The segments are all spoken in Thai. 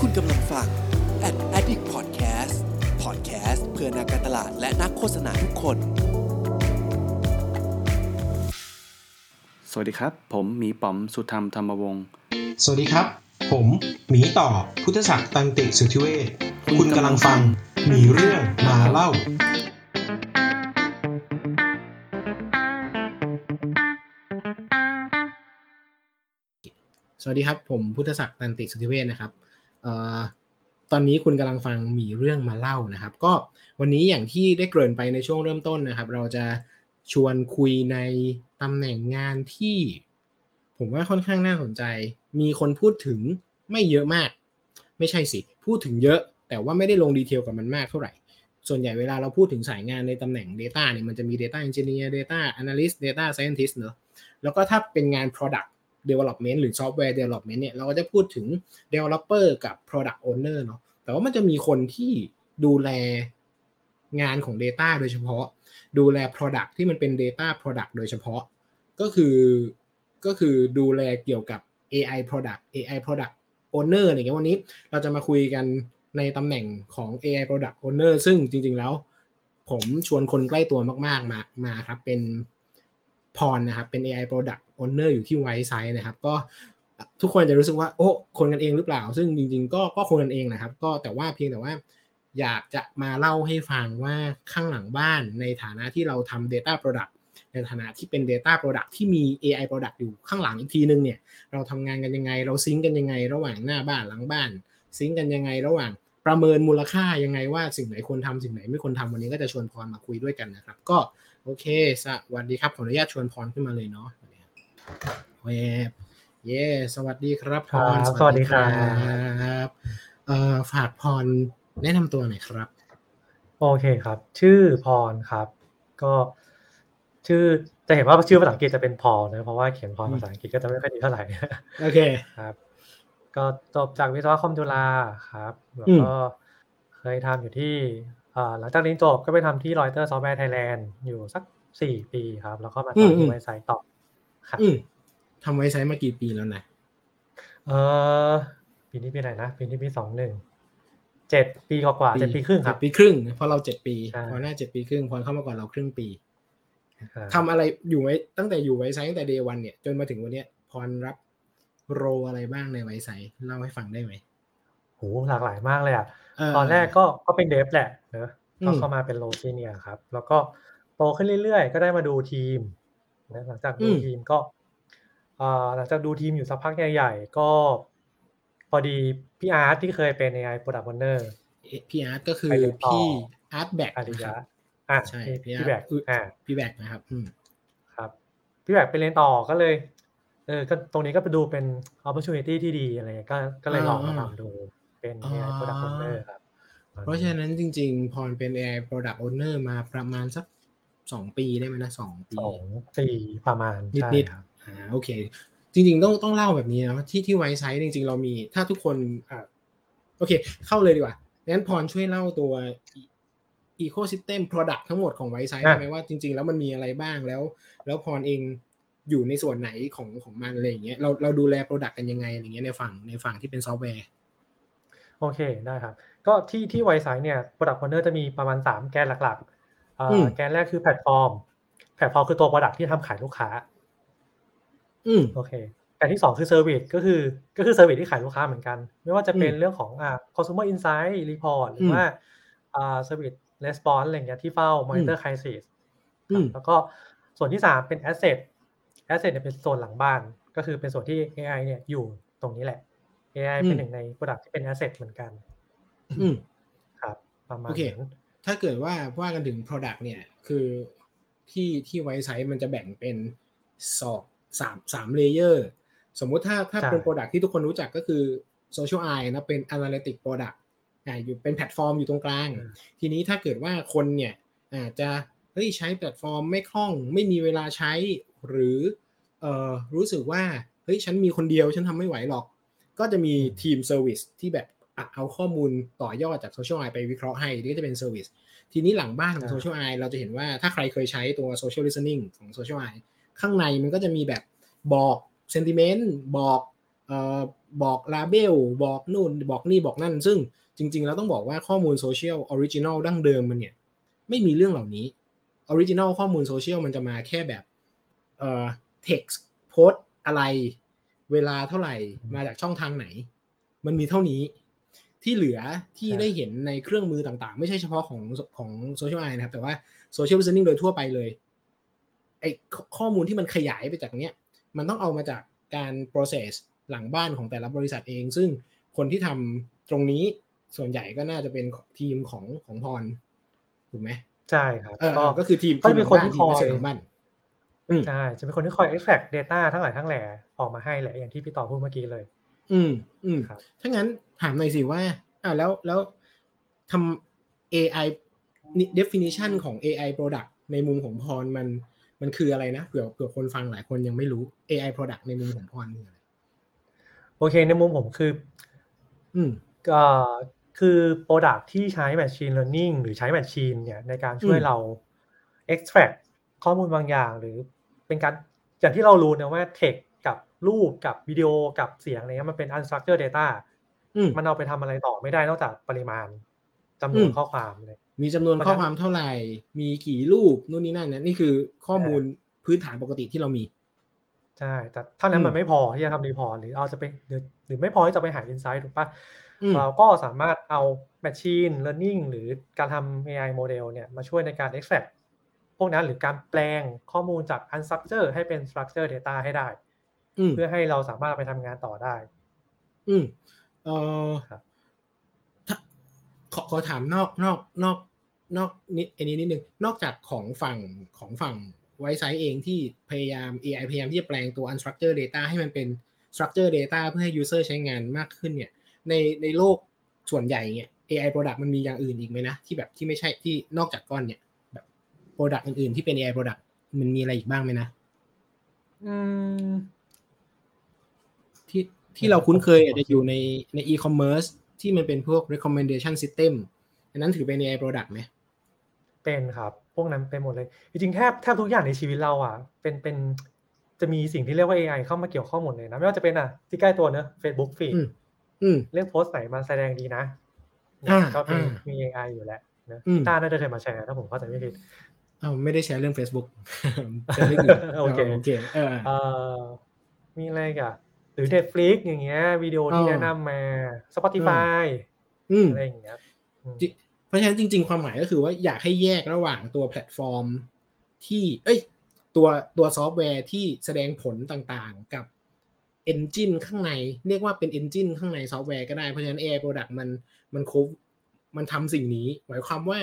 คุณกำลังฟัง Ad Addict Podcast Podcast เพื่อนักการตลาดและนักโฆษณาทุกคน สวัสดีครับ ผมหมีป๋อมสุธรรมธรรมวงศ์ สวัสดีครับ ผมหมีต่อพุทธศักดิ์ตันติสุทธิเวชคุณกำลังฟังหมีเรื่องมาเล่า สวัสดีครับ ผมพุทธศักดิ์ตันติสุทธิเวชนะครับเอ่อ ตอนนี้คุณกำลังฟังมีเรื่องมาเล่านะครับ ก็วันนี้อย่างที่ได้เกริ่นไปในช่วงเริ่มต้นนะครับ เราจะชวนคุยในตำแหน่งงานที่ ผมว่าค่อนข้างน่าสนใจ มีคนพูดถึงไม่เยอะมาก ไม่ใช่สิ พูดถึงเยอะ แต่ว่าไม่ได้ลงดีเทลกับมันมากเท่าไหร่ ส่วนใหญ่เวลาเราพูดถึงสายงานในตำแหน่ง Data เนี่ยมันจะมี Data Engineer Data Analyst Data Scientist เนอะแล้วก็ถ้าเป็นงาน Product development หรือ software development เนี่ยเราก็จะพูดถึง developer กับ product owner เนาะแต่ว่ามันจะมีคนที่ดูแลงานของ Data โดยเฉพาะ ดูแล product ที่มันเป็น Data product โดยเฉพาะ ก็คือก็คือดูแลเกี่ยวกับ AI product AI product owner อะไรเงี้ยวันนี้เราจะมาคุยกันในตำแหน่งของ AI product owner ซึ่งจริง ๆ แล้ว ผมชวนคนใกล้ตัวมาก ๆ มามาครับเป็น พรนะครับเป็น AI Product Owner อยู่ที่ไวซ์ไซนะครับ ก็ทุกคนจะรู้สึกว่าโอ้คนกันเองหรือเปล่า ซึ่งจริงๆ ก็ก็คนกันเองนะครับ ก็แต่ว่าเพียงแต่ว่า อยากจะมาเล่าให้ฟังว่าข้างหลังบ้านในฐานะที่เราทำ Data Product ในฐานะที่เป็น Data Product ที่มี AI Product อยู่ข้างหลังอีกทีนึงเนี่ย เราทำงานกันยังไง เราซิงกันยังไง ระหว่างหน้าบ้านหลังบ้าน ซิงกันยังไงระหว่าง ประเมินมูลค่ายังไงว่าสิ่งไหนควรทำสิ่งไหนไม่ควรทำวันนี้ก็จะชวนพรมาคุยด้วยกันนะครับ ก็โอเคสวัสดีครับขออนุญาตชวนพรขึ้นมาเลยเนาะเวบเย่สวัสดีครับพรครับสวัสดีครับบเอ่อฝากพรแนะนำตัวหน่อยครับ โอเคครับ ชื่อพรครับ ก็ชื่อจะเห็นว่าชื่อภาษาอังกฤษจะเป็นพอลนะเพราะว่าเขียนพรภาษาอังกฤษก็จะไม่ค่อยดีเท่าไหร่โอเคครับ ก็จบจากวิศวะคอมจุฬาครับ แล้วก็เคยทำอยู่ที่อ่าหลังจากเรียนจบก็ไปทำที่ Reuters Software Thailand อยู่สักสี่ปีครับ แล้วก็มาอืมทำอืที่ Wisesight ต่อครับอืมทำ Wisesight มากี่ปีแล้วนะเออปีนี้ปีไหนนะปีนี้ปีสองหนึ่งเจ็ดปีกว่าๆเจ็ดปีครึ่งครับเจ็ดปีครึ่งเพราะเราเจ็ดปีใช่พอหน้าเจ็ดปีครึ่งพรเข้ามาก่อนเราครึ่งปีครับทำอะไรอยู่ไว้ตั้งแต่อยู่ Wisesight ตั้งแต่ day one เนี่ย จนมาถึงวันเนี้ยพรรับ role อะไรบ้างใน Wisesightเล่าให้ฟังได้ไหมโหหลากหลายมากเลยอะเออตอนแรกก็ก็เป็น dev แหละเนอะอืมก็เข้ามาเป็น role senior ครับ แล้วก็โตขึ้นเรื่อยๆ ก็ได้มาดูทีมนะหลังจากดูทีมก็อ่าหลังจากดูทีมอยู่สักพักใหญ่ๆ ก็พอดีพี่อาร์ตที่เคยเป็น AI Product Owner เอ๊ะพี่อาร์ตก็คือไปเรียนต่อพี่อาร์ตแบกอารินะคยะรับอะใช่พี่พี่พี่แบกอาร์ตอ่าพี่แบกนะครับอืมครับพี่แบกไปเรียนต่อก็เลย เออก็ตรงนี้ก็ไปดูเป็น opportunity ที่ดีอะไรเงี้ยก็ก็เลยลองมาทำดูเป็น AI Product Owner ครับ เพราะฉะนั้นจริงๆ พรเป็น AI Product Owner มาประมาณสักสองปีได้ไหมนะสองปีสองปีประมาณนิดใช่นิดครับอ่าโอเค จริง ๆ ต้องต้องเล่าแบบนี้นะที่ที่ไวซ์ไซต์จริง ๆ เรามีถ้าทุกคนอ่าโอเค เข้าเลยดีกว่างั้นพรช่วยเล่าตัว Ecosystem Product ทั้งหมดของ Wisesight อะได้ไหมว่าจริง ๆ แล้วมันมีอะไรบ้างแล้ว แล้วพรเอง อยู่ในส่วนไหนของของมันอะไรอย่างเงี้ยเราเราดูแล Product กันยังไงอะไรเงี้ยในฝั่งในฝั่งที่เป็นซอฟต์แวร์โอเคได้ครับ ก็ที่ที่ Wise เนี่ย Product Owner จะมีประมาณ 3 แกนหลักๆเอ่ออืมแกนแรกคือ platform platform คือตัว Product ที่ทำขายลูกค้า อืมโอเคแกนที่ 2 คือ Service ก็คือก็คือ Service ที่ขายลูกค้าเหมือนกัน ไม่ว่าจะเป็นอืมเรื่องของอ่า Consumer Insight Report หรือว่าอ่า Service Response อะไรเงี้ยที่เฝ้า Monitor Crisis อืมแล้วก็ส่วนที่ 3 เป็น Asset Asset เนี่ยเป็นโซนหลังบ้าน ก็คือเป็นส่วนที่ AI เนี่ยอยู่ตรงนี้แหละ AI เป็นหนึ่งใน Product ที่เป็น Asset เหมือนกัน อืมครับประมาณโอเคนั้นถ้าเกิดว่าว่ากันถึง Product เนี่ย คือที่ที่ Wisesight มันจะแบ่งเป็นสองสามสาม layer สมมุติถ้าถ้าเป็น Product ที่ทุกคนรู้จักก็คือ Zocial Eye นะเป็น Analytic Product อ่าอยู่เป็นแพลตฟอร์มอยู่ตรงกลางอืมทีนี้ถ้าเกิดว่าคนเนี่ยอาจจะเฮ้ยใช้แพลตฟอร์มไม่คล่องไม่มีเวลาใช้ หรือเอ่อรู้สึกว่าเฮ้ยฉันมีคนเดียวฉันทำไม่ไหวหรอก ก็จะมีทีม service ที่แบบอะเอาข้อมูลต่อยอดจาก Zocial Eye ไปวิเคราะห์ให้นี่ก็จะเป็น service ทีนี้หลังบ้านของอ่า Zocial Eye เราจะเห็นว่าถ้าใครเคยใช้ตัวโซเชียล listening ของโซเชียลไอข้างในมันก็จะมีแบบบอก sentiment บอกเอ่อบอก label บอกนู่นบอกนี่บอกนั่น ซึ่งจริง ๆ แล้วต้องบอกว่าข้อมูลโซเชียล original ดั้งเดิมมันเนี่ย ไม่มีเรื่องเหล่านี้ original ข้อมูลโซเชียลมันจะมาแค่แบบ เอ่อ text โพสอะไร เวลาเท่าไหร่มาจากช่องทางไหน มันมีเท่านี้ ที่เหลือที่ใช่ได้เห็นในเครื่องมือต่างๆ ไม่ใช่เฉพาะของของโซเชียลไอนะครับ แต่ว่าโซเชียล i ิ t e n i n g โดยทั่วไปเลยไอ้ข้อข้อมูลที่มันขยายไปจากเนี้ย มันต้องเอามาจากการ process หลังบ้านของแต่ละบริษัทเอง ซึ่งคนที่ทำตรงนี้ส่วนใหญ่ก็น่าจะเป็นทีมของของพรถูกไหมใช่ครับเออก็ก็คือทีมก็จะเป็นคนที่ทีมคอยเกษตรหลังบ้าน อืม ใช่ จะเป็นคนที่คอย extract data ทั้งหลายทั้งแหล่ออกมาให้แหละ อย่างที่พี่ต่อพูดเมื่อกี้เลย อืม อืม ครับ ถ้างั้นถามหน่อยสิว่าอ่าแล้วแล้วทำ AI definition ของ AI product ในมุมของพรมันมันคืออะไรนะเผื่อเผื่อคนฟังหลายคนยังไม่รู้ AI product ในมุมของพรคืออะไรโอเค ในมุมผมคืออืม ก็คือ Product ที่ใช้ Machine Learning หรือใช้ Machine เนี่ยในการช่วยอืม เรา extract ข้อมูลบางอย่าง หรือ เป็นการอย่างที่เรารู้นะว่า text กับรูปกับวิดีโอกับเสียงอะไรเงี้ยมันเป็น unstructured data อืมมันเอาไปทำอะไรต่อไม่ได้นอกจากปริมาณจำนวนอืมข้อความเลยมีจำนวนเพราะข้อฉะนั้นความเท่าไหร่ มีกี่รูปนู่นนี่นั่นนะนี่คือข้อมูลพื้นฐานปกติที่เรามี ใช่ แต่เท่านั้อืนมมันไม่พอที่จะทำ report หรือเอาจะไปหรือหรือไม่พอที่จะไปหา insight ถูกปะอืมเราก็สามารถเอา machine learning หรือการทำ AI model เนี่ยมาช่วยในการ extract พวกนั้นหรือการแปลงข้อมูลจาก unstructured ให้เป็น structured data ให้ได้อืมเพื่อให้เราสามารถไปทำงานต่อได้ อืมเออครับถ้าขอขอถามนอกนอกนอกนอกนิดอันนี้นิดนึงนอกจากของฝั่งของฝั่งไวซ์ไซต์เองที่พยายาม AI พยายามที่จะแปลงตัว unstructured data ให้มันเป็น structured data เพื่อให้ user ใช้งานมากขึ้นเนี่ย ในในโลกส่วนใหญ่เนี่ย AI product มันมีอย่างอื่นอีกไหมนะ ที่แบบที่ไม่ใช่ที่นอกจากก้อนเนี่ย แบบ product อื่นๆที่เป็น AI product มันมีอะไรอีกบ้างไหมนะอืมที่ที่เราคุ้นเคยอาจจะอยู่ในใน e-commerce ที่มันเป็นพวก recommendation system อันนั้นถือเป็น AI product ไหมเป็นครับ พวกนั้นเป็นหมดเลย จริงๆแทบแทบทุกอย่างในชีวิตเราอะ เป็นเป็นจะมีสิ่งที่เรียกว่า AI เข้ามาเกี่ยวข้องหมดเลยนะ ไม่ว่าจะเป็นอะ ที่ใกล้ตัวเนอะ Facebook feed อืมอืมเรื่องโพสต์ไหนมาแสดงดีนะอ่าก็มีอ่ามีมี AI อยู่แล้วนะอืมต้าน่าจะเคยมาแชร์ถ้าผมเข้าใจไม่ผิด เอาไม่ได้แชร์เรื่อง Facebook แชร์เรื่องอื่นโอเคโอเคเออเอ่อมีอะไรอีกันหรือ Netflix อย่างเงี้ยวิดีโอที่อ๋อแนะนำมา Spotify อืมอะไรอย่างเงี้ยอืมจิเพราะฉะนั้นจริง ๆ ความหมายก็คคือว่าอยากให้แยกระหว่างตัวแพลตฟอร์มที่ เอ้ย ตัวตัวซอฟต์แวร์ที่แสดงผลต่างๆ กับ Engine ข้างใน เรียกว่าเป็น Engine ข้างในซอฟต์แวร์ก็ได้ เพราะฉะนั้น AI Product มันมันครบมันทำสิ่งนี้ หมายความว่า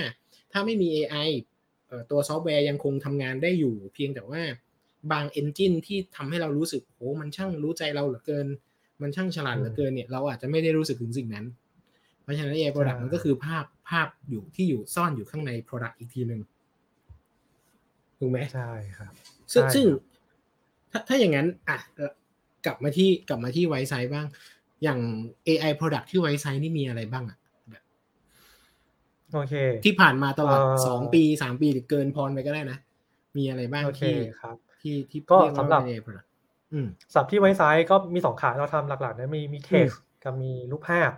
ถ้าไม่มี AI เอ่อ ตัวซอฟต์แวร์ยังคงทำงานได้อยู่ เพียงแต่ว่าบาง Engine ที่ทำให้เรารู้สึกโอ้มันช่างรู้ใจเราเหลือเกิน มันช่างฉลาดเหลือเกินเนี่ยเราอาจจะไม่ได้รู้สึกถึงสิ่งนั้น เพราะฉะนั้น AI product ใช่มันก็คือภาพภาพอยู่ที่อยู่ซ่อนอยู่ข้างใน product อีกทีหนึ่งถูกไหมใช่ครับซึ่งใช่ซึ่งครับถ้าถ้าอย่างนั้นอะเอ่อกลับมาที่กลับมาที่ไวซ์ไซบ้าง อย่าง AI product ที่ไวซ์ไซนี่มีอะไรบ้างอะแบบ โอเค ที่ผ่านมาตลอดเอ่อสองปีสามปีหรือเกินพรไปก็ได้นะ มีอะไรบ้างโอเคที่ครับที่ที่ก็เรียว่าสำหรับเป็น AI product อืมสับที่ไว้ซ้ายก็มีสองขาเราทำหลักๆนะมีมี text กับมีรูปภาพ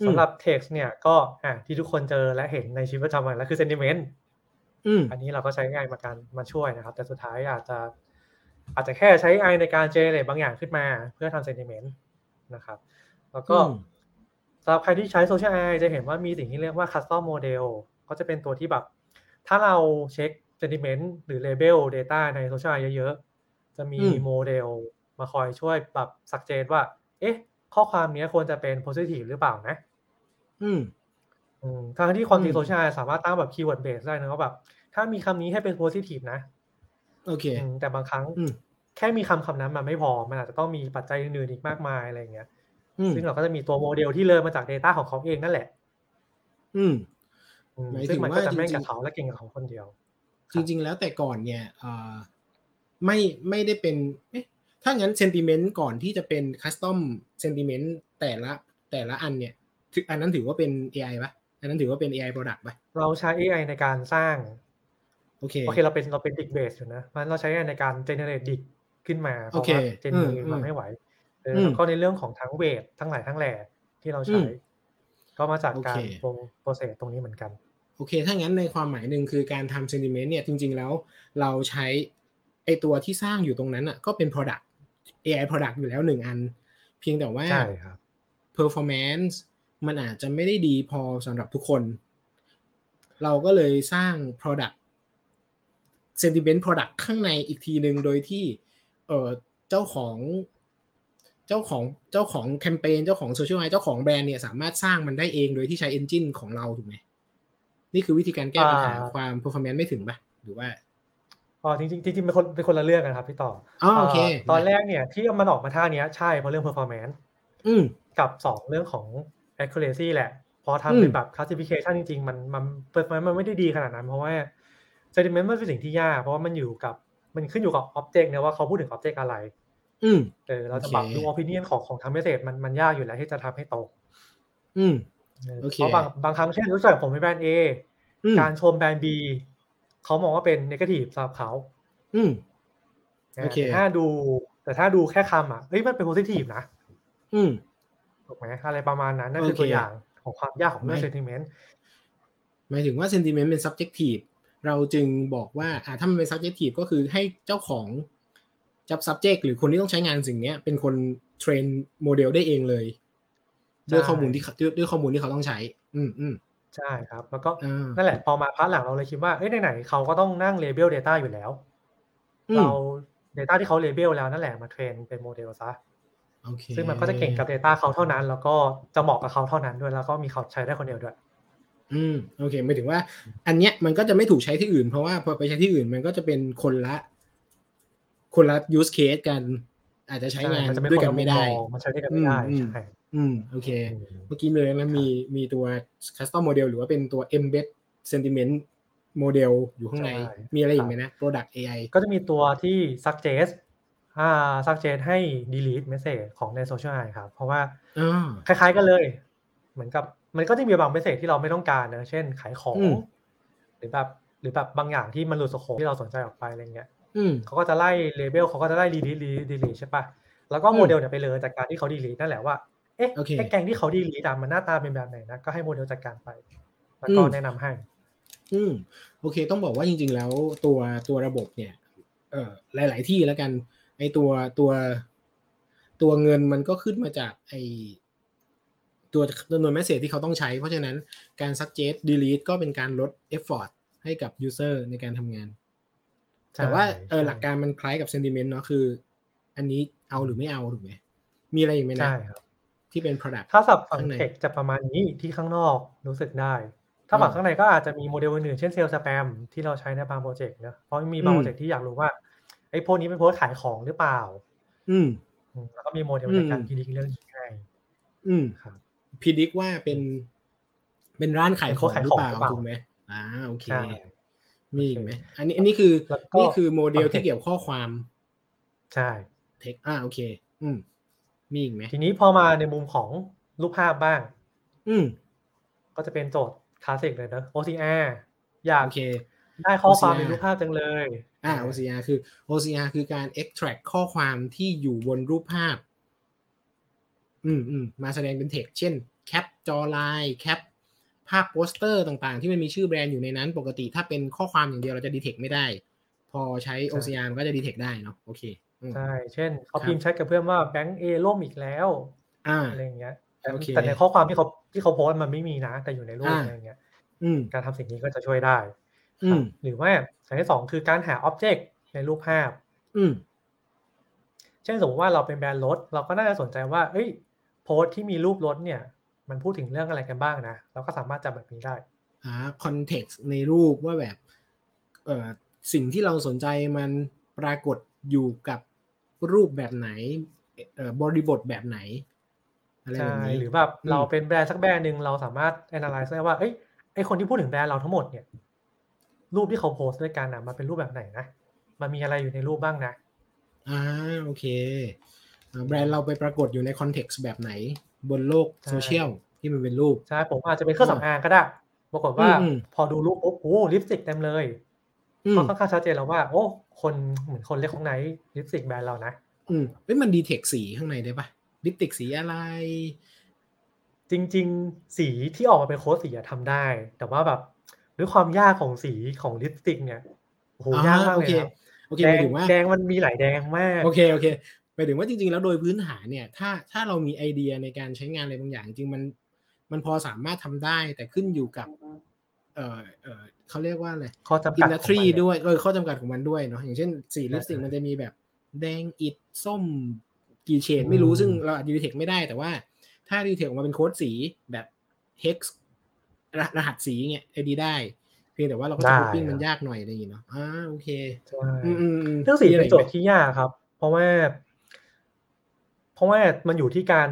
อืมสำหรับ text เนี่ยก็อะที่ทุกคนเจอและเห็นในชีวิตประจำวันแล้วคือ sentiment อืมอันนี้เราก็ใช้ AI มาการมาช่วยนะครับ แต่สุดท้ายอาจจะ อาจจะแค่ใช้ AI ในการ generate บางอย่างขึ้นมา เพื่อทำ sentiment นะครับ แล้วก็อืม สำหรับใครที่ใช้ social AI จะเห็นว่ามีสิ่งที่เรียกว่า custom model ก็จะเป็นตัวที่แบบ ถ้าเราเช็ค sentiment หรือ label data ใน social AI เยอะๆ จะมีอืมโมเดลมาคอยช่วยแบบ suggest ว่า เอ๊ะ ข้อความเนี้ยควรจะเป็น positive หรือเปล่านะอืมอืมทางที่ความจริงอืมโซเชียลสามารถตั้งแบบ keyword base ได้นะว่าแบบ ถ้ามีคำนี้ให้เป็น positive นะ โอเคอืมแต่บางครั้งอืมแค่มีคำคำนั้นมันไม่พอ มันอาจจะต้องมีปัจจัยอื่นๆอีกมากมายอะไรอย่างเงี้ยอืม ซึ่งเราก็จะมีตัวโมเดลที่เรียนมาจาก Data ของเขาเองนั่นแหละ อืมอืมหมายถึงซึ่งมันก็จะว่าแม่นจริงๆกับเขาและเก่งกับเขาคนเดียว จริง ๆ แล้วแต่ก่อนเนี่ยเอ่อไม่ไม่ได้เป็นเอ๊ะถ้างั้นเซนติเมนต์ก่อนที่จะเป็นคัสตอมเซนติเมนต์แต่ละแต่ละอันเนี่ยถืออันนั้นถือว่าเป็น AI ปะอันนั้นถือว่าเป็น AI product ปะเราใช้ AI ในการสร้าง โอเคโอเคเราเป็นเราเป็นดิกเบสอยู่นะมันเราใช้ AI ในการ generate ดิกขึ้นมาเพโอราะเคว่าเจนอืมมืออืมันมไม่ไหวอออืม แล้วก็ในเรื่องของทั้งเวททั้งหลายทั้งแหล่ที่เราอืใช้มก็มาจากโอการเคโปรโปรเซสตรงนี้เหมือนกัน โอเค ถ้างั้นในความหมายหนึ่งคือการทำ sentiment เนี่ยจริง ๆ แล้วเราใช้ไอตัวที่สร้างอยู่ตรงนั้นอะก็เป็น product AI product อยู่แล้วหนึ่งอัน เพียงแต่ว่าใช่ครับ performance มันอาจจะไม่ได้ดีพอสำหรับทุกคน เราก็เลยสร้าง product sentiment product ข้างในอีกทีหนึ่งโดยที่เออเจ้าของ เจ้าของเจ้าของแคมเปญเจ้าของโซเชียลไอเจ้าของแบรนด์เนี่ยสามารถสร้างมันได้เองโดยที่ใช้ engine ของเราถูกไหมนี่คือวิธีการแก้ปัญหาอ่าความ performance ไม่ถึงปะหรือว่าอ๋อจริงๆจริงๆเป็นคนเป็นคนละเรื่องกันครับพี่ต่ออ๋อโอเคตอนแรกเนี่ยที่มันออกมาท่าเนี้ยใช่เพราะเรื่อง performance อืมกับสองเรื่องของ accuracy แหละ พออืทำมเป็นแบบ classification จริงๆ มันมัน performance มันไม่ได้ดีขนาดนั้น เพราะว่า sentiment มันเป็นสิ่งที่ยาก เพราะว่ามันอยู่กับมันขึ้นอยู่กับ object เนี่ยว่าเขาพูดถึง object อะไร อืมเออเราจะโอเคแบบดู opinion ของของทาง message มันมันยากอยู่แล้วที่จะทำให้ตรงอืมเออโอเคเพราะบางบางครั้งเช่นรู้สึกผมเป็นแบรนด์ A อืมการชมแบรนด์ B เขามองว่าเป็น negative สำหรับเขาอืมนะโอเคแต่ถ้าดู แต่ถ้าดูแค่คำอะเฮ้ยมันเป็น positive นะอืมถูกไหมอะไรประมาณนั้นนั่นคือโอเคตัวอย่างของความยากของเรื่องไม่ sentiment หมายถึงว่า sentiment เป็น subjective เราจึงบอกว่าอ่าถ้ามันเป็น subjective ก็คือให้เจ้าของ จับ subject หรือคนที่ต้องใช้งานสิ่งเนี้ยเป็นคน train โมเดลได้เองเลยใช่ด้วยข้อมูลที่เขาด้วยด้วยข้อมูลที่เขาต้องใช้ อืมอืมใช่ครับ แล้วก็อ่านั่นแหละ พอมา part หลังเราเลยคิดว่าเอ้ยไหนๆเขาก็ต้องนั่ง label data อยู่แล้วอืมเรา data ที่เขา label แล้วนั่นแหละมา train เป็นโมเดลซะโอเคซึ่งมันก็จะเก่งกับ data เขาเท่านั้น แล้วก็จะเหมาะกับเขาเท่านั้นด้วย แล้วก็มีเขาใช้ได้คนเดียวด้วย อืมโอเคหมายถึงว่า อันเนี้ยมันก็จะไม่ถูกใช้ที่อื่น เพราะว่าพอไปใช้ที่อื่นมันก็จะเป็นคนละ คนละ use case กัน อาจจะใช้งานมันจะไม่ด้วยคนกัละนมุไม่มได้มองมันใช้ด้วยกันไม่ได้อืมใช่อืมโอเคอืมเมื่อกี้เลยนะมีมีตัว custom model หรือว่าเป็นตัว embed sentiment model อยู่ข้างในใช่มีอะไรอีครักบไหมนะ product AI ก็จะมีตัวที่ suggest อ่า suggest ให้ delete message ของใน Social Eye ครับ เพราะว่าอ่าคล้ายๆกันเลย เหมือนกับมันก็จะมีบาง message ที่เราไม่ต้องการนะ เช่นขายของอืมหรือแบบหรือแบบบางอย่างที่มันหลุด scope ที่เราสนใจออกไปอะไรเงี้ย อืม เขาก็จะไล่ label เขาก็จะไล่ delete delete delete ใช่ปะแล้วก็อืมโมเดลเนี่ยไปเลยจากการที่เขา delete นั่นแหละว่า เอ๊ะโอเค ไอ้แก๊งที่เขา delete อะมันหน้าตาเป็นแบบไหนนะ ก็ให้โมเดลจัดการไป แล้วก็อืม แนะนำให้ อืมโอเค ต้องบอกว่าจริง ๆ แล้วตัวตัวระบบเนี่ย เอ่อหลาย ๆ ที่แล้วกัน ไอตัวตัวตัวเงินมันก็ขึ้นมาจากไอตัวจำนวนแมสเซจที่เขาต้องใช้ เพราะฉะนั้นการ suggest delete ก็เป็นการลด effort ให้กับ user ในการทำงานใช่ แต่ว่าเออใช่หลักการมันคล้ายกับ sentiment เนาะคือ อันนี้เอาหรือไม่เอาถูกไหมมีอะไรอีกไหมนะใช่ครับที่เป็น product ถ้าสับฝั่งข้างในเทคจะประมาณนี้ที่ข้างนอกรู้สึกได้ ถ้าฝั่งอืมข้างในก็อาจจะมีโมเดลอื่นๆเช่นเซลล์สแปมที่เราใช้ในบางโปรเจกต์เนอะเพราะมีบางอืมโปรเจกต์ที่อยากรู้ว่าไอ้พวกนี้เป็นโพสต์ขายของหรือเปล่า อืมอืมแล้วก็มีโมเดลอืมในการพิจิตรเรื่องนี้ให้อืมครับพิดิกว่าเป็น เป็นร้านขายของเป็นหโค้รือดขายเปล่าของหรือเปล่าถูกไหมอ่าโอเคใช่ มีอีกไหมอันนี้อันนี้คือแล้วก็นี่คือโมเดลโอเคที่เกี่ยวข้อความ ใช่เทคอ่าโอเค อืมมีอีกไหมทีนี้พอมาในมุมของรูปภาพบ้าง อืมก็จะเป็นโจทย์คลาสสิกเลยเนอะ OCR อยากโอเคได้ข้อความ OCR ในรูปภาพจังเลย อ่า OCR คือ OCR คือการ extract ข้อความที่อยู่บนรูปภาพ อืมอืมมาแสดงเป็น text เช่นแคปจอไลน์แคป ภาพโปสเตอร์ต่างๆ ที่มันมีชื่อแบรนด์อยู่ในนั้น ปกติถ้าเป็นข้อความอย่างเดียวเราจะ detect ไม่ได้ พอใช้ OCR มันก็จะ detect ได้เนาะโอเคอืมใช่เช่นเขาครับพิมพ์แชทกับเพื่อนว่าแบงก์ A ล่มอีกแล้วอ่าอะไรอย่างเงี้ยแต่โอเคแต่ในข้อความที่เขาที่เขาโพสต์มันไม่มีนะ แต่อยู่ในรูปอ่าอะไรอย่างเงี้ยอืมการทำสิ่งนี้ก็จะช่วยได้อืมครับหรือว่าอย่างที่สองคือการหา object ในรูปภาพอืมเช่นสมมติว่าเราเป็นแบรนด์รถ เราก็น่าจะสนใจว่า เอ้ย โพสต์ที่มีรูปรถเนี่ย มันพูดถึงเรื่องอะไรกันบ้างนะเราก็สามารถจับแบบนี้ได้หา context ในรูปว่าแบบเอ่อสิ่งที่เราสนใจมันปรากฏอยู่กับรูปแบบไหนเอ่อบริบทแบบไหนอะไรใช่แบบนี้หรือแบบอืมเราเป็นแบรนด์สักแบรนด์หนึ่งเราสามารถ analyze ได้ว่าเอ้ยไอคนที่พูดถึงแบรนด์เราทั้งหมดเนี่ย รูปที่เขาโพสต์ด้วยกันนะมันเป็นรูปแบบไหนนะมันมีอะไรอยู่ในรูปบ้างนะอ่าโอเคอ่าแบรนด์เราไปปรากฏอยู่ในคอนเท็กซ์แบบไหน บนโลกใช่โซเชียลที่มันเป็นรูป ใช่ ผมอาจจะเป็นเครื่องสำอางก็ได้ปรากฏว่าอืมอืมพอดูรูปปุ๊บโอ้ลิปสติกเต็มเลยอืมก็ค่อนข้างชัดเจนแล้วว่า โอ้ คนเหมือนคนเรียกของไหนลิปสติกแบรนด์เรานะ อืมเฮ้ยมัน detect สีข้างในได้ปะลิปสติกสีอะไร จริง ๆ สีที่ออกมาเป็นโค้ดสีอะทำได้ แต่ว่าแบบด้วยความยากของสีของลิปสติกเนี่ยโอ้โหอ่ายากมากเลย โอเคครับโอเคแดหมายงถึงว่าแดงมันมีหลายแดงมาก โอเค โอเค หมายถึงว่าจริงๆ แล้วโดยพื้นฐานเนี่ยถ้าถ้าเรามีไอเดียในการใช้งานอะไรบางอย่าง จริงๆมันมันพอสามารถทำได้แต่ขึ้นอยู่กับ เออเออเขาเรียกว่าอะไรข้อจำอิกัดนดัขสองทรีมันเนี่ยด้วยเออข้อจำกัดของมันด้วยเนาะอย่างเช่นสีลิปสติกใช่มันจะมีแบบแดงอิดส้มกี่เฉดไม่รู้อืมซึ่งเราอาจจะดีเทคไม่ได้แต่ว่าถ้าดีเทคออกมาเป็นโค้ดสีแบบ hex รรหัสสีเงี้ยไอดีได้เพียงแต่ว่าเราก็จะได้กรุ๊ปปิ้งครับมันยากหน่อยอะไรอย่างเงี้ยเนาะอ่าโอเคใช่อืมอืมอืมเรื่องสีมีะเป็นโจทอีกย์ไหมที่ยากครับ เพราะว่า เพราะว่ามันอยู่ที่การ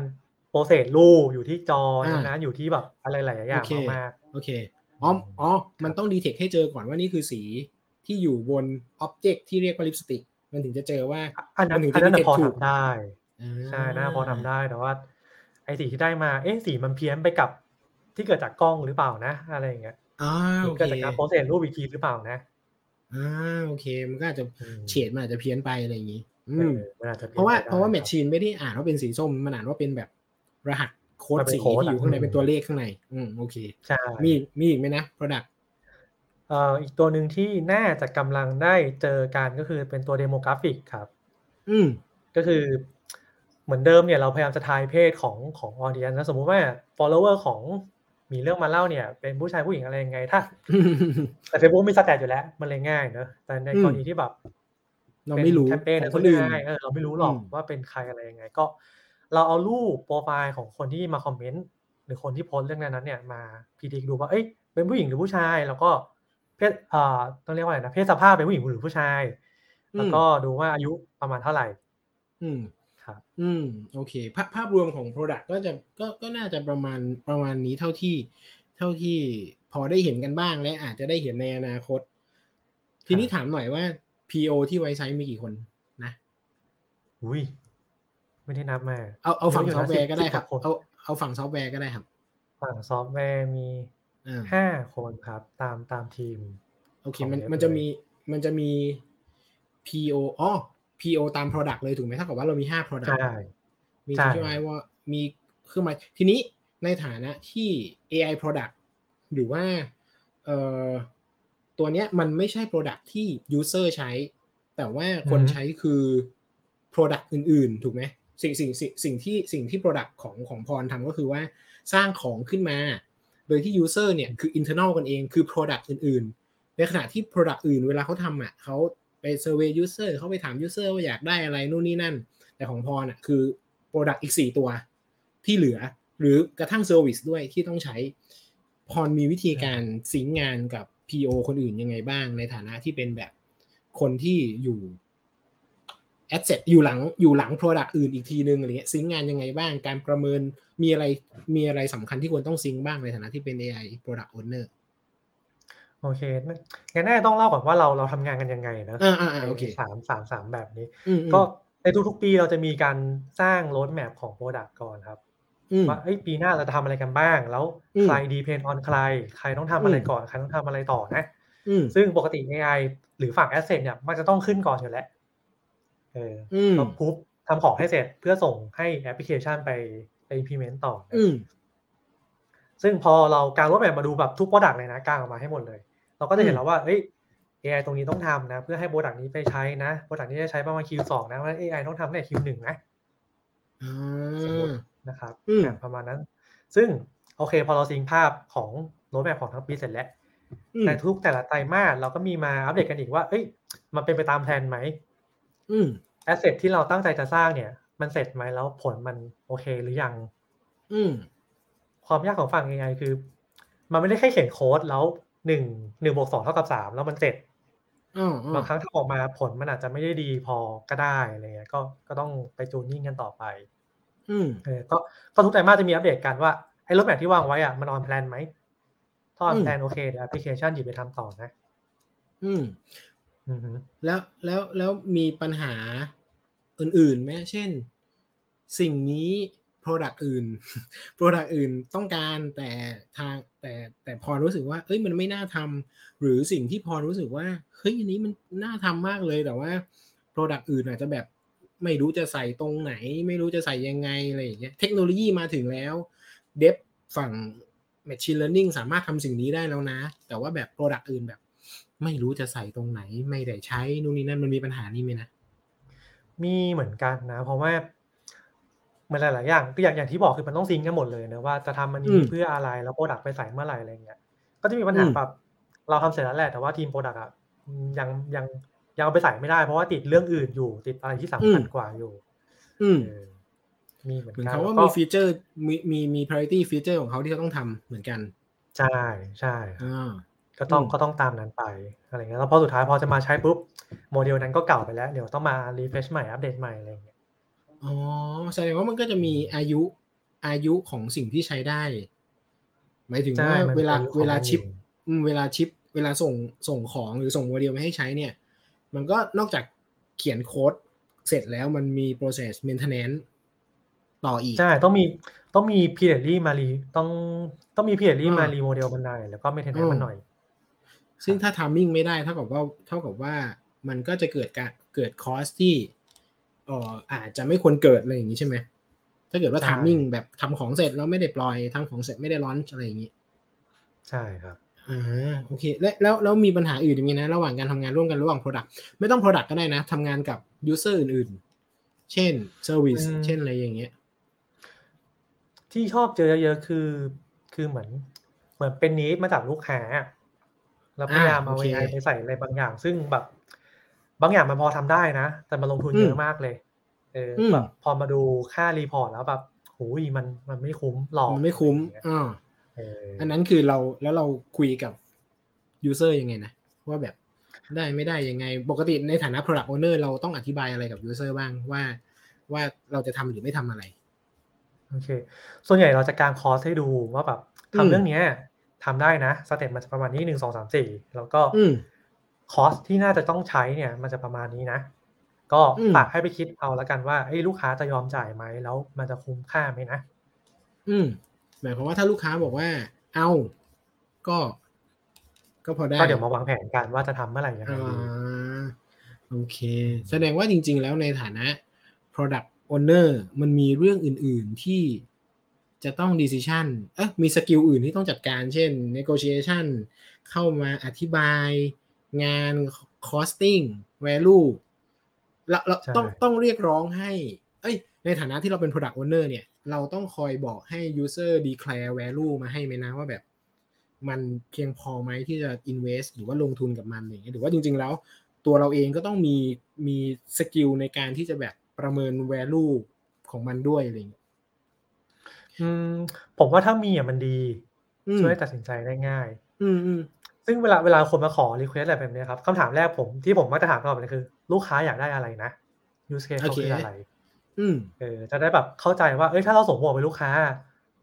โปรเซสรูปอยู่ที่จอใช่ไหมอยู่ที่แบบอะไรหลายๆอย่างมากโอเคอ๋ออ๋อมันต้องดีเทคให้เจอก่อนว่านี่คือสีที่อยู่บนอ็อบเจกต์ที่เรียกว่าลิปสติก มันถึงจะเจอว่าๆอันนั้นมัถึงอันจะนั้นดีนะพอเทคถูกทำได้อ่าใช่น่าพอทำได้แต่ว่า ไอ้สีที่ได้มาเอ๊ะสีมันเพี้ยนไปกับที่เกิดจากกล้องหรือเปล่านะ อะไรอย่างเงี้ยอ่าหรืโออเคเกิดจากการโปรเซสรูปอีกทีหรือเปล่านะอ่าโอเค มันก็อาจจะอืมเฉดมันอาจจะเพี้ยนไปอะไรอย่างนี้ อืมเออมันอาจจะเพราะว่าพี้ยนไปได้เพราะว่าเพราะว่า machine ไม่ได้อ่านว่าเป็นสีส้มมันอ่านว่าเป็นแบบรหัสโค้ดมันเป็นสีโค้ดที่อยู่อะข้างในอืมเป็นตัวเลขข้างใน อืมโอเคใช่มีมีอีกไหมนะ product เอ่ออีกตัวหนึ่งที่น่าจะกำลังได้เจอกันก็คือเป็นตัว demographic ครับ อืมก็คือเหมือนเดิมเนี่ยเราพยายามจะทายเพศของของ audience นะสมมุติว่า follower ของมีเรื่องมาเล่าเนี่ย เป็นผู้ชายผู้หญิงอะไรยังไงถ้าแต่ Facebook มี stat อยู่แล้ว มันเลยง่ายเนอะแต่ในอืมกรณีที่แบบ เราไม่รู้ป็นแคมเปญของเยคนอื่นง่ายเออเราไม่รู้หรอกอืมว่าเป็นใครอะไรยังไง ก็ เราเอารูปโปรไฟล์ของคนที่มาคอมเมนต์หรือคนที่โพสต์เรื่องนั้นๆเนี่ยมาพิจิตรดูว่าเอ้ยเป็นผู้หญิงหรือผู้ชาย แล้วก็เพศเอ่อต้องเรียกว่าอะไรนะเพศสภาพเป็นผู้หญิงหรือผู้ชาย แล้วก็ดูว่าอายุประมาณเท่าไหร่ อืมครับ อืมโอเค ภาพภาพรวมของ Product ก็จะก็ก็น่าจะประมาณประมาณนี้เท่าที่ เท่าที่พอได้เห็นกันบ้างและอาจจะได้เห็นในอนาคต ทีนี้ถามหน่อยว่า PO ที่ไว้ใช้มีกี่คนนะอุ้ยไม่ได้นับมา เอาเอาฝั่งเยอะซออยู่ฟต์แวร์นะก็ได้10ครับกว่าคนเอาเอาฝั่งซอฟต์แวร์ก็ได้ครับ ฝั่งซอฟต์แวร์มีอ่าห้าคนครับ ตามตามทีม โอเคของมันเว็บมันจะเลยมีมันจะมี PO อ๋อ PO ตาม Product เลยถูกไหมเท่ากับว่าเรามีห้า Product ใช่มีใช่ที่ว่าว่ามีเครื่องหมายทีนี้ในฐานะที่ AI product หรือว่าเอ่อ ตัวเนี้ยมันไม่ใช่ product ที่ user ใช้ แต่ว่าคนใช้คือ product อื่นๆ ถูกไหมสิ่งสิ่งสิ่งสิ่งที่สิ่งที่ product ของของพรทำก็คือว่าสร้างของขึ้นมา โดยที่ user เนี่ยคือ internal กันเองคือ product อื่นๆ ในขณะที่ product อื่นเวลาเขาทำอะเขาไป survey user เขาไปถาม user ว่าอยากได้อะไรนู่นนี่นั่น แต่ของพรอะคือ Product อีก 4 ตัวที่เหลือหรือกระทั่ง Service ด้วยที่ต้องใช้พรมีวิธีการซิงค์งานกับ PO คนอื่นยังไงบ้างในฐานะที่เป็นแบบคนที่อยู่ Asset อยู่หลังอยู่หลัง Product อื่นอีกทีนึงอะไรเงี้ยซิงค์งานยังไงบ้าง การประเมินมีอะไรมีอะไรสำคัญที่ควรต้องซิงค์บ้างในฐานะที่เป็น AI Product Owner โอเคงั้นน่าจะต้องเล่าก่อนว่าเราเราทำงานกันยังไงนะอ่าอ่าอ่าโอเคสามสามสามแบบนี้อืมอืมก็ในทุกๆปีเราจะมีการสร้าง roadmap ของ product ก่อนครับอืม ว่าเอ้ยปีหน้าเราจะทำอะไรกันบ้าง แล้วอืมใคร depend on ใคร ใครต้องทำอะไรอืมก่อน ใครต้องทำอะไรต่อนะอืมซึ่งปกติ AI หรือฝั่ง Asset เนี่ยมันจะต้องขึ้นก่อนอยู่แล้วเอออืมก็ปุ๊บทำของให้เสร็จเพื่อส่งให้แอปพลิเคชันไปไป implement ต่อนะอืมซึ่งพอเรากาง roadmap มาดูแบบทุก Product เลยนะกางออกมาให้หมดเลย เราก็จะเห็นแล้วว่าเอ้ย AI ตรงนี้ต้องทำนะ เพื่อให้ Product นี้ไปใช้นะ Product นี้จะใช้ประมาณ Q2 นะเพราะฉะนั้น AI ต้องทำใน Q1 นะอ่สมมุติา นะครับอืมอะประมาณนั้น ซึ่งโอเค พอเราซิงค์ภาพของรถแมพของทั้งปีเสร็จแล้วอืมในทุกแต่ละไตรมาสเราก็มีมาอัปเดตกันอีกว่า เอ้ย มันเป็นไปตามแผนไหมอืมแอสเซทที่เราตั้งใจจะสร้างเนี่ย มันเสร็จไหมแล้วผลมันโอเคหรือยัง อืมความยากของฝั่ง AI คือ มันไม่ได้แค่เขียนโค้ดแล้วหนึ่งหนึ่งบวกสองเท่ากับสามแล้วมันเสร็จอ๋ออ๋อบางครั้งถ้าออกมาผลมันอาจจะไม่ได้ดีพอก็ได้อะไรเงี้ยก็ก็ต้องไป tuning กันต่อไปอืมเออ ก็ก็ทุกไตรมาสจะมีอัปเดตกันว่าไอ้ roadmap ที่วางไว้อะมัน on plan ไหมถ้า on อืม plan โอเคเดี๋ยวแอปพลิเคชันหยิบไปทำต่อนะ อืมอือฮึแล้วแล้วแล้วมีปัญหาอื่นๆไหมเช่น สิ่งนี้ Product อื่น Product อื่นต้องการแต่ทางแต่แต่พอรู้สึกว่า เอ้ยมันไม่น่าทำหรือสิ่งที่พอรู้สึกว่าเฮ้ยอันนี้มันน่าทำมากเลยแต่ว่า Product อื่นอาจจะแบบ ไม่รู้จะใส่ตรงไหน ไม่รู้จะใส่ยังไงอะไรอย่างเงี้ยเทคโนโลยีมาถึงแล้ว เดฟฝั่ง Machine Learning สามารถทำสิ่งนี้ได้แล้วนะ แต่ว่าแบบ Product อื่นแบบ ไม่รู้จะใส่ตรงไหน ไม่ได้ใช้นู่นนี่นั่นมันมีปัญหานี้ไหมนะ มีเหมือนกันนะ เพราะว่ามันหลายๆอย่างก็อย่างอย่างที่บอกคือมันต้อง sync กันหมดเลยนะว่าจะทำอันอืนี้อืมเพื่ออะไรแล้ว product ไปใส่เมื่อไหร่อะไรเงี้ยก็จะมีปัญหาอืมแบบเราทำเสร็จแล้วแหละแต่ว่าทีม product อะยังยัง ยังเอาไปใส่ไม่ได้เพราะว่าติดเรื่องอื่นอยู่ติดอะไรที่สำคัญกว่าอยู่ อืมเออมีเหมือนเหมือนกันเขาว่าแล้วก็มีีเจอร์มีมีมี priority feature ของเขาที่เขาต้องทำเหมือนกัน ใช่ใช่อ่าก็ต้องอืมก็ต้องตามนั้นไปอะไรเงี้ยแล้วพอสุดท้ายพอจะมาใช้ปุ๊บโมเดลนั้นก็เก่าไปแล้ว เดี๋ยวต้องมา refresh ใหม่อัปเดตใหม่อะไรเงี้ยอ๋อแสดงว่ามันก็จะมีอายุอายุของสิ่งที่ใช้ได้ หมายถึงใช่ว่ามันเวลาเป็นอายุของเวลามันชิปอยู่อืมเวลาชิป เวลาส่งส่งของหรือส่งโมเดลมาให้ใช้เนี่ย มันก็นอกจากเขียนโค้ดเสร็จแล้วมันมี process maintenance ต่ออีก ใช่ ต้องมีต้องมี periodly มารีต้องต้องมี periodly อ่ามมารีโมเดลมันหน่อยแล้วก็ maintenance มันหน่อย ซึ่งถ้า timing ไม่ได้เท่ากับว่าเท่ากับว่ามันก็จะเกิดการเกิดคอสที่เอ่ออาจจะไม่ควรเกิดอะไรอย่างนี้ใช่ไหม ถ้าเกิดว่าใช่ timing แบบทำของเสร็จแล้วไม่ได้ปล่อยทำของเสร็จไม่ได้ launch อะไรอย่างนี้ ใช่ครับ อ่าโอเคแล้วแล้วแล้วมีปัญหาอื่นมีนะ ระหว่างการทำงานร่วมกันระหว่าง Product ไม่ต้อง Product ก็ได้นะทำงานกับ User อื่นๆ เช่น Service อืมเช่นอะไรอย่างเงี้ย ที่ชอบเจอเยอะๆคือ คือเหมือน เหมือนเป็น need มาจากลูกค้าแล้วพยายามเอาอ่าโอเค AI ไปใส่อะไรบางอย่าง ซึ่งแบบ บางอย่างมันพอทำได้นะ แต่มันลงทุนอืมเยอะมากเลย เอออมแบบพอมาดูค่า effort แล้วแบบหูยมันมันไม่คุ้มหรอกมันไม่คุ้มอะไรอย่างเงี้ย อ่าเออออันนั้นคือเราแล้วเราคุยกับ User ยังไงนะว่าแบบได้ไม่ได้ยังไง ปกติในฐานะ Product Owner เราต้องอธิบายอะไรกับ User บ้างว่าว่าเราจะทำหรือไม่ทำอะไร โอเค ส่วนใหญ่เราจะการคอร์สให้ดูว่าแบบอืมทำเรื่องเนี้ยทำได้นะสเต็ปมันจะประมาณนี้หนึ่งสองสามสี่แล้วก็อืมคอสที่น่าจะต้องใช้เนี่ย มันจะประมาณนี้นะ ก็อืมฝากให้ไปคิดเอาแล้วกันว่าเอ้ยลูกค้าจะยอมจ่ายไหมแล้ว มันจะคุ้มค่าไหมนะ อืม หมายความว่าถ้าลูกค้าบอกว่า เอาก็ ก็พอได้ก็เดี๋ยวมาวางแผนกันว่าจะทำเมื่อไหร่ยังไงอ่ดีาโอเค แสดงว่าจริง ๆ แล้วในฐานะ product owner มันมีเรื่องอื่น ๆที่จะต้อง decision เอ๊ะมีสกิลอื่นที่ต้องจัดการ เช่น negotiation เข้ามาอธิบายงาน costing value เราเราต้องต้องเรียกร้องให้ เอ้ย ในฐานะที่เราเป็น product owner เนี่ย เราต้องคอยบอกให้ user declare value มาให้ไหมนะว่าแบบ มันเพียงพอไหมที่จะ invest หรือว่าลงทุนกับมันอย่างเงี้ยหรือว่าจริง ๆ แล้ว ตัวเราเองก็ต้องมีมี skill ในการที่จะแบบประเมิน value ของมันด้วยอะไรอย่างเงี้ยอืมผมว่าถ้ามีอะมันดีอืมช่วยให้ตัดสินใจได้ง่าย อืมอืมซึ่งเวลาเวลาคนมาขอ request อะไรแบบเนี้ยครับคำถามแรกผมที่ผมมักจะถามตลอดเลยคือ ลูกค้าอยากได้อะไรนะ use case เขาคืออะไร อืมเออจะได้แบบเข้าใจว่า เอ้ยถ้าเราส่งหัวไปลูกค้า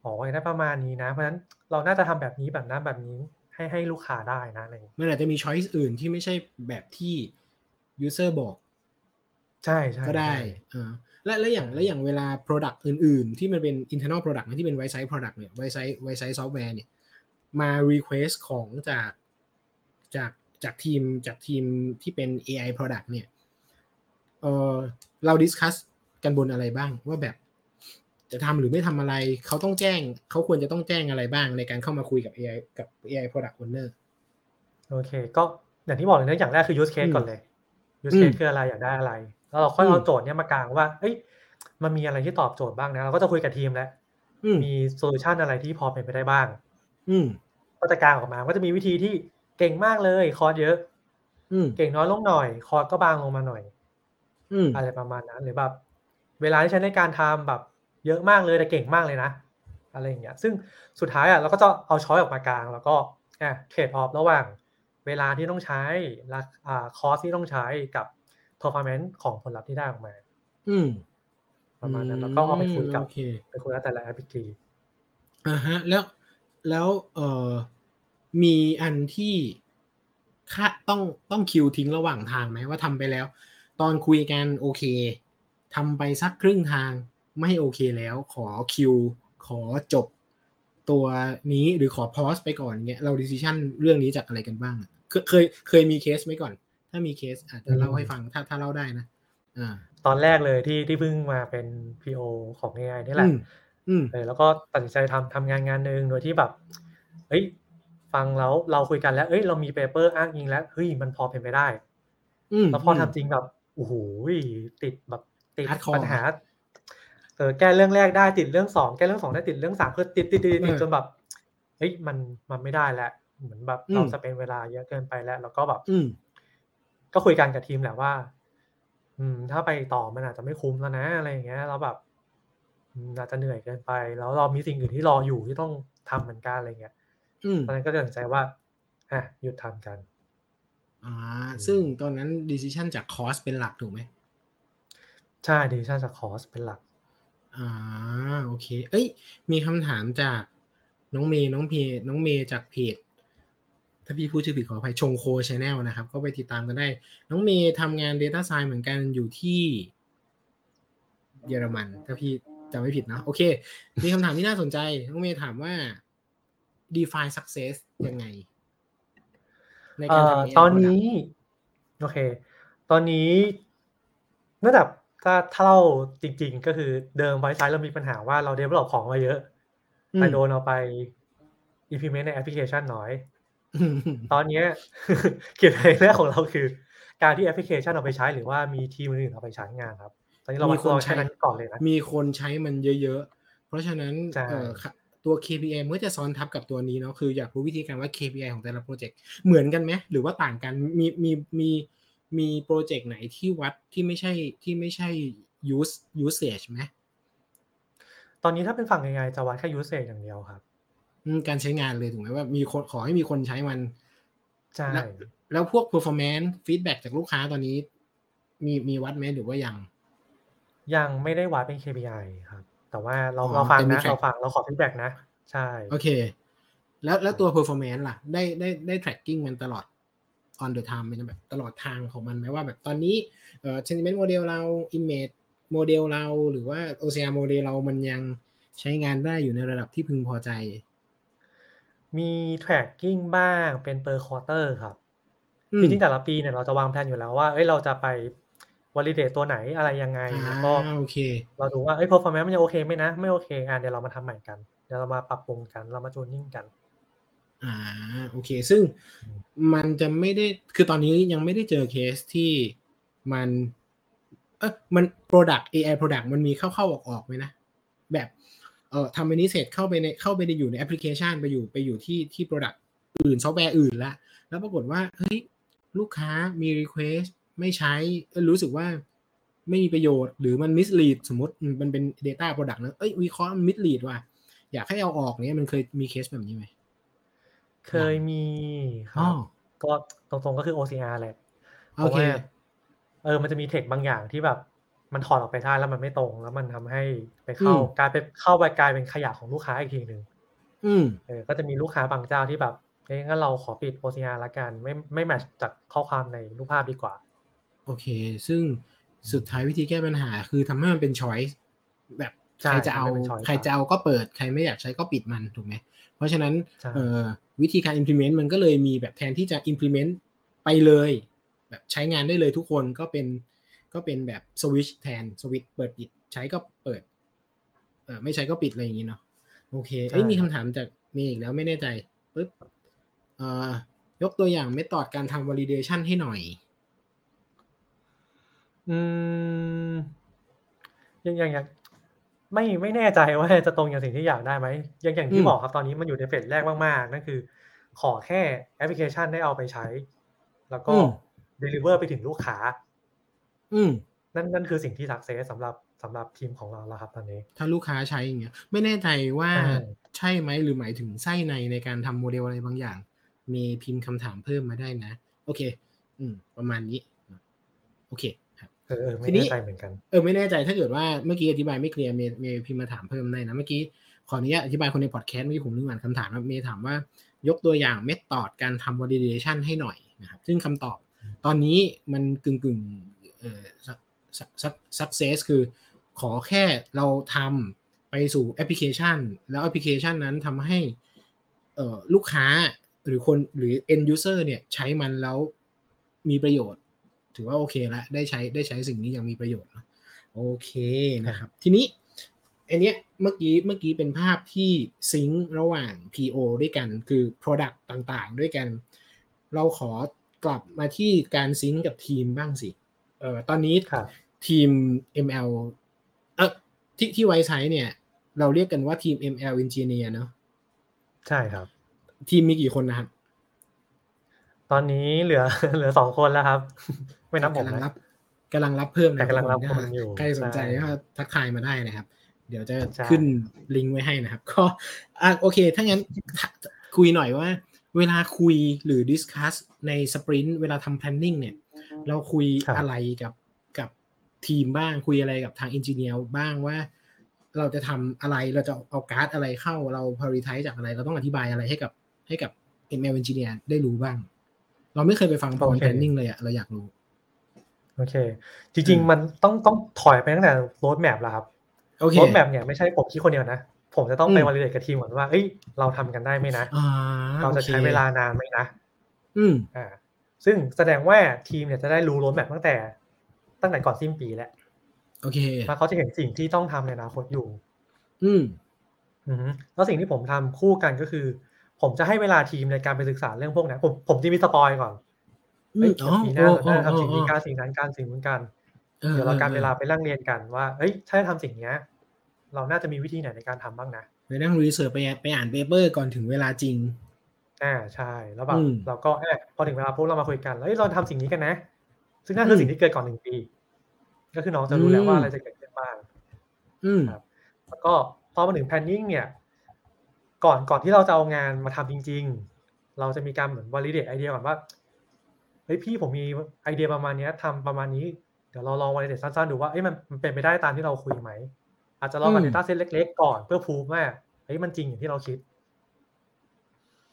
อ๋ออยากได้ประมาณนี้นะ เพราะฉะนั้นเราน่าจะทำแบบนี้แบบนั้นแบบนี้ให้ให้ลูกค้าได้นะอะไรอย่างเงี้ยมันอาจจะมี choice อื่นที่ไม่ใช่แบบที่ user บอก ใช่ใช่ก็ได้ใช่อ่าและและอย่างและอย่างเวลา product อื่น ๆ ที่มันเป็น internal product นะที่เป็น white side product เนี่ย white side white side software เนี่ยมา request ของจากจากจากทีมจากทีมที่เป็น AI product เนี่ยเออเรา discuss กันบนอะไรบ้าง ว่าแบบ จะทำหรือไม่ทำอะไร เขาต้องแจ้ง เขาควรจะต้องแจ้งอะไรบ้างในการเข้ามาคุยกับ AI กับ AI product owner โอเค ก็อย่างที่บอกเลยนะอย่างแรกคือ use case อืมก่อนเลย use อืม case คืออะไรอยากได้อะไร แล้วเราค่อยอืมเอาโจทย์เนี้ยมากางว่าเอ้ยมันมีอะไรที่ตอบโจทย์บ้างนะเราก็จะคุยกับทีมแล้วอืมมี solution อะไรที่พอเป็นไปได้บ้าง อืมก็จะกางออกมาก็จะมีวิธีที่เก่งมากเลยคอร์สเยอะอืมเก่งน้อยลงหน่อย คอร์สก็บางลงมาหน่อยอืมอะไรประมาณนั้นหรือแบบ เวลาที่ใช้ในการทำแบบเยอะมากเลยแต่เก่งมากเลยนะ อะไรอย่างเงี้ย ซึ่งสุดท้ายอะเราก็จะเอา choice ออกมากาง แล้วก็อะ trade-off ระหว่างเวลาที่ต้องใช้ราคาอ่า cost ที่ต้องใช้กับ performance ของผลลัพธ์ที่ได้ออกมา อืมประมาณนั้น แล้วก็เอาไปคุยกับโอเคไปคุยกับแต่ละแอปพลิเคอ่าฮะ แล้วแล้วเอ่อมีอันที่ค่าต้องต้อง kill ทิ้งระหว่างทางไหมว่าทำไปแล้ว ตอนคุยกันโอเค ทำไปสักครึ่งทางไม่โอเคแล้วขอ kill ขอจบตัวนี้หรือขอ pause ไปก่อนเงี้ยเราดิส i ชันเรื่องนี้จากอะไรกันบ้างอะเคยเคยเคยมีเคสไหมก่อน ถ้ามีเคสอาจจะเล่าให้ฟังถ้าถ้าเล่าได้นะอ่าตอนแรกเลยที่ที่เพิ่งมาเป็น PO ของ AI นี่แหอืละมอืมเออแล้วก็ตัดสินใจทำทำงานงานหนึ่งโดยที่แบบเฮ้ยฟังแล้วเราคุยกันแล้ว เอ้ยเรามีเปเปอร์อ้างอิงแล้วเฮ้ยมันพอเป็นไปได้อืมแล้วพอทำจริงแบบโอ้โหติดแบบ ติด Hardcore ปัญหาเออแก้เรื่องแรกได้ติดเรื่องสองแก้เรื่องสองได้ติดเรื่องสามคือติดติดติดติดเออจนแบบเฮ้ยมันมันไม่ได้แล้วเหมือนแบบอืมเราจะเป็นเวลาเยอะเกินไปแล้ว แล้วก็แบบอืมก็คุยกันกับทีมแหละว่า อืม ถ้าไปต่อมันอาจจะไม่คุ้มแล้วนะอะไรอย่างเงี้ยเราแบบอืมอาจจะเหนื่อยเกินไป แล้วเรามีสิ่งอื่นที่รออยู่ที่ต้องทำเหมือนกันอะไรเงี้ยอืมตอนนั้นก็ตัดสินใจว่าอะหยุดทำกัน อ่า ซึ่งตอนนั้น decision จากคอสเป็นหลักถูกไหม ใช่ดิชั่นจากคอร์สเป็นหลัก อ่าโอเค เอ้ย มีคำถามจากน้องเมย์น้องเพน้องเมย์จากเพจถ้าพี่พูดชื่อผิดขออภัยชงโคชแนลนะครับ ก็ไปติดตามกันได้ น้องเมย์ทำงาน Data Science เหมือนกันอยู่ที่เยอรมัน ถ้าพี่จำไม่ผิดนะโอเค มีคำถามที่น่าสนใจ น้องเมย์ถามว่า define success ยังไงในเอ่การอทำ AI ตอน product นี้ โอเค ตอนนี้ระดับ ถ้าถ้าเราจริง ๆ ก็คือเดิมไวซ์ไซต์เรามีปัญหาว่าเรา develop ของมาเยอะอืมแต่โดนเอาไป implement ในแอปพลิเคชันน้อยอืมตอนเนี้ยเกียรติแรกของเราคือ การที่แอปพลิเคชันเอาไปใช้หรือว่ามีทีมอื่นๆเอาไปใช้งานครับ ตอนนี้เรามีวัดคนเราใช้แค่นั้นก่อนเลยนะมีคนใช้มันเยอะๆ เพราะฉะนั้นใช่เอ่อค่ะตัว KPI มันก็จะซ้อนทับกับตัวนี้เนาะคืออยากรู้วิธีการว่า KPI ของแต่ละโปรเจกต์เหมือนกันไหมหรือว่าต่างกันมีมีมีมี โปรเจกต์ไหนที่วัดที่ไม่ใช่ที่ไม่ใช่ use usage ไหมตอนนี้ถ้าเป็นฝั่งยังไงจะวัดแค่ usage อย่างเดียวครับอืมการใช้งานเลยถูกไหมว่ามีคนขอให้มีคนใช้มันใช่แล้วแล้วพวก performance feedback จากลูกค้าตอนนี้ มีมีวัดไหมหรือว่ายัง ยังไม่ได้วัดเป็น KPI ครับ แต่ว่าเราอ๋อเราฟังแต่มีนะ track เราฟังเราขอ feedback นะ ใช่ โอเค แล้วแล้วตัว performance ล่ะ ได้ได้ได้ tracking มันตลอด on the time เป็นแบบตลอดทางของมันไหมว่าแบบตอนนี้เอ่อ sentiment model เรา image model เราหรือว่า OCR model เรามันยังใช้งานได้อยู่ในระดับที่พึงพอใจ มี tracking บ้างเป็น per quarter ครับอืมจริงๆแต่ละปีเนี่ยเราจะวางแผนอยู่แล้วว่าเอ้ยเราจะไป validate ตัวไหนอะไรยังไงอ่าแล้วก็โอเคเราดูว่าเอ้ย performance มันยังโอเคไหมนะ ไม่โอเคอะเดี๋ยวเรามาทำใหม่กัน เดี๋ยวเรามาปรับปรุงกัน เรามาจูนนิ่งกัน อ่าโอเค ซึ่งมันจะไม่ได้คือตอนนี้ยังไม่ได้เจอเคสที่มันเออมัน Product AI Product มันมีเข้าเข้าออกออกไหมนะ แบบเอ่อทำอันนี้เสร็จเข้าไปในเข้าไปในอยู่ในแอปพลิเคชันไปอยู่ไปอยู่ที่ที่ Product อื่นซอฟต์แวร์อื่นละแล้วปรากฏว่าเฮ้ยลูกค้ามี Request ไม่ใช้รู้สึกว่าไม่มีประโยชน์ หรือมัน mislead สมมติมันเป็น Data Product นะเอ้ยวิเคราะห์มัน mislead ว่ะอยากให้เอาออกเนี้ยมันเคยมีเคสแบบนี้ไหม เคยมีคอ๋รัอบก็ตรงๆก็คือ OCR แหละเพโอราะเคว่าเออมันจะมีเทคบางอย่างที่แบบมันถอดออกไปได้แล้วมันไม่ตรง แล้วมันทำให้ไปเข้าอืมกลายเป็นเข้าไปกลายเป็นขยะของลูกค้าอีกทีหนึ่งอืมเออ ก็จะมีลูกค้าบางเจ้าที่แบบเอ้ยงั้นเราขอปิด OCR ละกัน ไม่ไม่แมทช์จากข้อความในรูปภาพดีกว่า โอเค ซึ่งสุดท้ายวิธีแก้ปัญหา คือทำให้มันเป็น choice แบบใช่ใครจะเอาทำให้เป็น choice ใครจะเอาก็เปิดใครไม่อยากใช้ก็ปิดมันถูกไหม เพราะฉะนั้นใช่เอ่อวิธีการ implement มันก็เลยมีแบบแทนที่จะ implement ไปเลย แบบใช้งานได้เลยทุกคนก็เป็นก็เป็นแบบ switch แทน switch เปิดปิด ใช้ก็เปิดเออไม่ใช้ก็ปิดอะไรอย่างนี้เนาะโอเคเอ้ยมีคำถามจากเมย์อีกแล้วไม่แน่ใจปึ๊บเอ่อยกตัวอย่างเมธอดการทำ validation ให้หน่อย อืมยังยังยัง ไม่ไม่แน่ใจว่าจะตรงอย่างสิ่งที่อยากได้ไหมยังอย่างที่อืมบอกครับตอนนี้มันอยู่ในเฟสแรกมากๆ นั่นคือ ขอแค่แอปพลิเคชันได้เอาไปใช้ แล้วก็อืม deliver ไปถึงลูกค้า อืมนั่นนั่นคือสิ่งที่ success สำหรับสำหรับทีมของเราแล้วครับตอนนี้ ถ้าลูกค้าใช้อย่างเงี้ยไม่แน่ใจว่าใช่ใช่ไหมหรือหมายถึงไส้ในในการทำโมเดลอะไรบางอย่าง มีพิมพ์คำถามเพิ่มมาได้นะ โอเค อืม ประมาณนี้ โอเคครับ เออเออไม่ทีนี้แน่ใจเหมือนกันเออไม่แน่ใจถ้าเกิดว่าเมื่อกี้อธิบายไม่เคลียร์เมย์เมย์พิมพ์มาถามเพิ่มได้นะเมื่อกี้ขออนุญาตอธิบายคนในพอดแคสต์เมื่อกี้ผมลืมอ่านคำถามนะเมย์ถามว่ายกตัวอย่าง method การทำ validation ให้หน่อยนะครับซึ่งคำตอบตอนนี้มันกึ่งกึ่งๆเอ่อ success คือขอแค่เราทำไปสู่แอปพลิเคชัน แล้วแอปพลิเคชันนั้นทำให้เอ่อลูกค้าหรือคนหรือ end user เนี่ยใช้มันแล้วมีประโยชน์ ถือว่าโอเคละได้ใช้ได้ใช้สิ่งนี้อย่างมีประโยชน์เนอะโอเคนะครับ ทีนี้อันเนี้ยเมื่อกี้เมื่อกี้เป็นภาพที่ซิงค์ระหว่าง PO ด้วยกันคือ Product ต่างๆ ด้วยกัน เราขอกลับมาที่การซิงค์กับทีมบ้างสิเออตอนนี้ครับทีม ML เออที่ที่ไว้ใช้เนี่ย เราเรียกกันว่าทีม ML Engineer เนอะใช่ครับ ทีมมีกี่คนนะครับ ตอนนี้เหลือเหลือสองคนแล้วครับ ไม่นับผมกำลังนะรับกำลังรับเพิ่มแต่นะกำลังรับทุกคนอยู่ใครสนใจใช่ก็ทักทายมาได้นะครับ เดี๋ยวจะใช่ขึ้นลิงก์ไว้ให้นะครับ ก็อะโอเค ถ้างั้นถ้าคุยหน่อยว่า เวลาคุยหรือ discuss ใน sprint เวลาทำ planning เนี่ย เราคุยครับอะไรกับกับทีมบ้างคุยอะไรกับทาง e อนจิเนียร์บ้างว่าเราจะทำอะไรเราจะเอาการ์ดอะไรเข้าเรา prioritize จากอะไร เราต้องอธิบายอะไรให้กับให้กับ ML engineer ได้รู้บ้าง เราไม่เคยไปฟัง sprint planning เลยอะเราอยากรู้ โอเค จริง ๆ มันต้องต้องถอยไปตั้งแต่ roadmap แล้วครับโอเค roadmap เนี่ยไม่ใช่ผมคิดคนเดียวนะ ผมจะต้องไปอืมวอล i เดตกับทีมก่อนว่า เอ้ย เราทำกันได้ไหมนะอ่าเราจะโอคใช้เวลานานไหมนะ อืมอ่า ซึ่งแสดงว่าทีมเนี่ยจะได้รู้ roadmap ตั้งแต่ ตั้งแต่ก่อนสิ้นปีแล้ว โอเคแล้วเขาจะเห็นสิ่งที่ต้องทำในอนาคตอยู่ อืมอือฮึแล้วสิ่งที่ผมทำคู่กันก็คือ ผมจะให้เวลาทีมในการไปศึกษาเรื่องพวกนั้นผมผมจะมี spoil ก่อนอืเฮ้มยอ๋อปีหน้าโอ้เราโอ้จะทำสิ่งนี้โอ้การสิ่งนั้นการสิ่งนู้นกันออเดี๋ยวเราการออเวลาไปนั่งเรียนกันว่าเอ้ยถ้าจะทำสิ่งเนี้ย เราน่าจะมีวิธีไหนในการทำบ้างนะไปนั่ง research ไปไปอ่าน paper ก่อนถึงเวลาจริงอ่าใช่ แล้วแบบอืมเราก็เอะพอถึงเวลาปุ๊บเรามาคุยกันแล้วเอ้ยเราทำสิ่งนี้กันนะ ซึ่งนั่นคือสิ่งที่เกิดก่อนหนึ่งปี ก็คือน้องจะรู้แล้วว่าอะไรจะเกิดขึ้นบ้างอืมครับแล้วก็พอมาถึง planning เนี่ย ก่อนก่อนที่เราจะเอางานมาทำจริง ๆ เราจะมีการเหมือน validate ไอเดียก่อนว่าเฮ้ยพี่ผมมีไอเดียประมาณเนี้ยทำประมาณนี้เดี๋ยวเราลอง validate สั้นๆดูว่าเอ้ยมันมันเป็นไปได้ตามที่เราคุยไหม อาจจะลองกับอืม data set เล็ก ๆ ก่อนเพื่อพูว่าเฮ้ยมันจริงอย่างที่เราคิด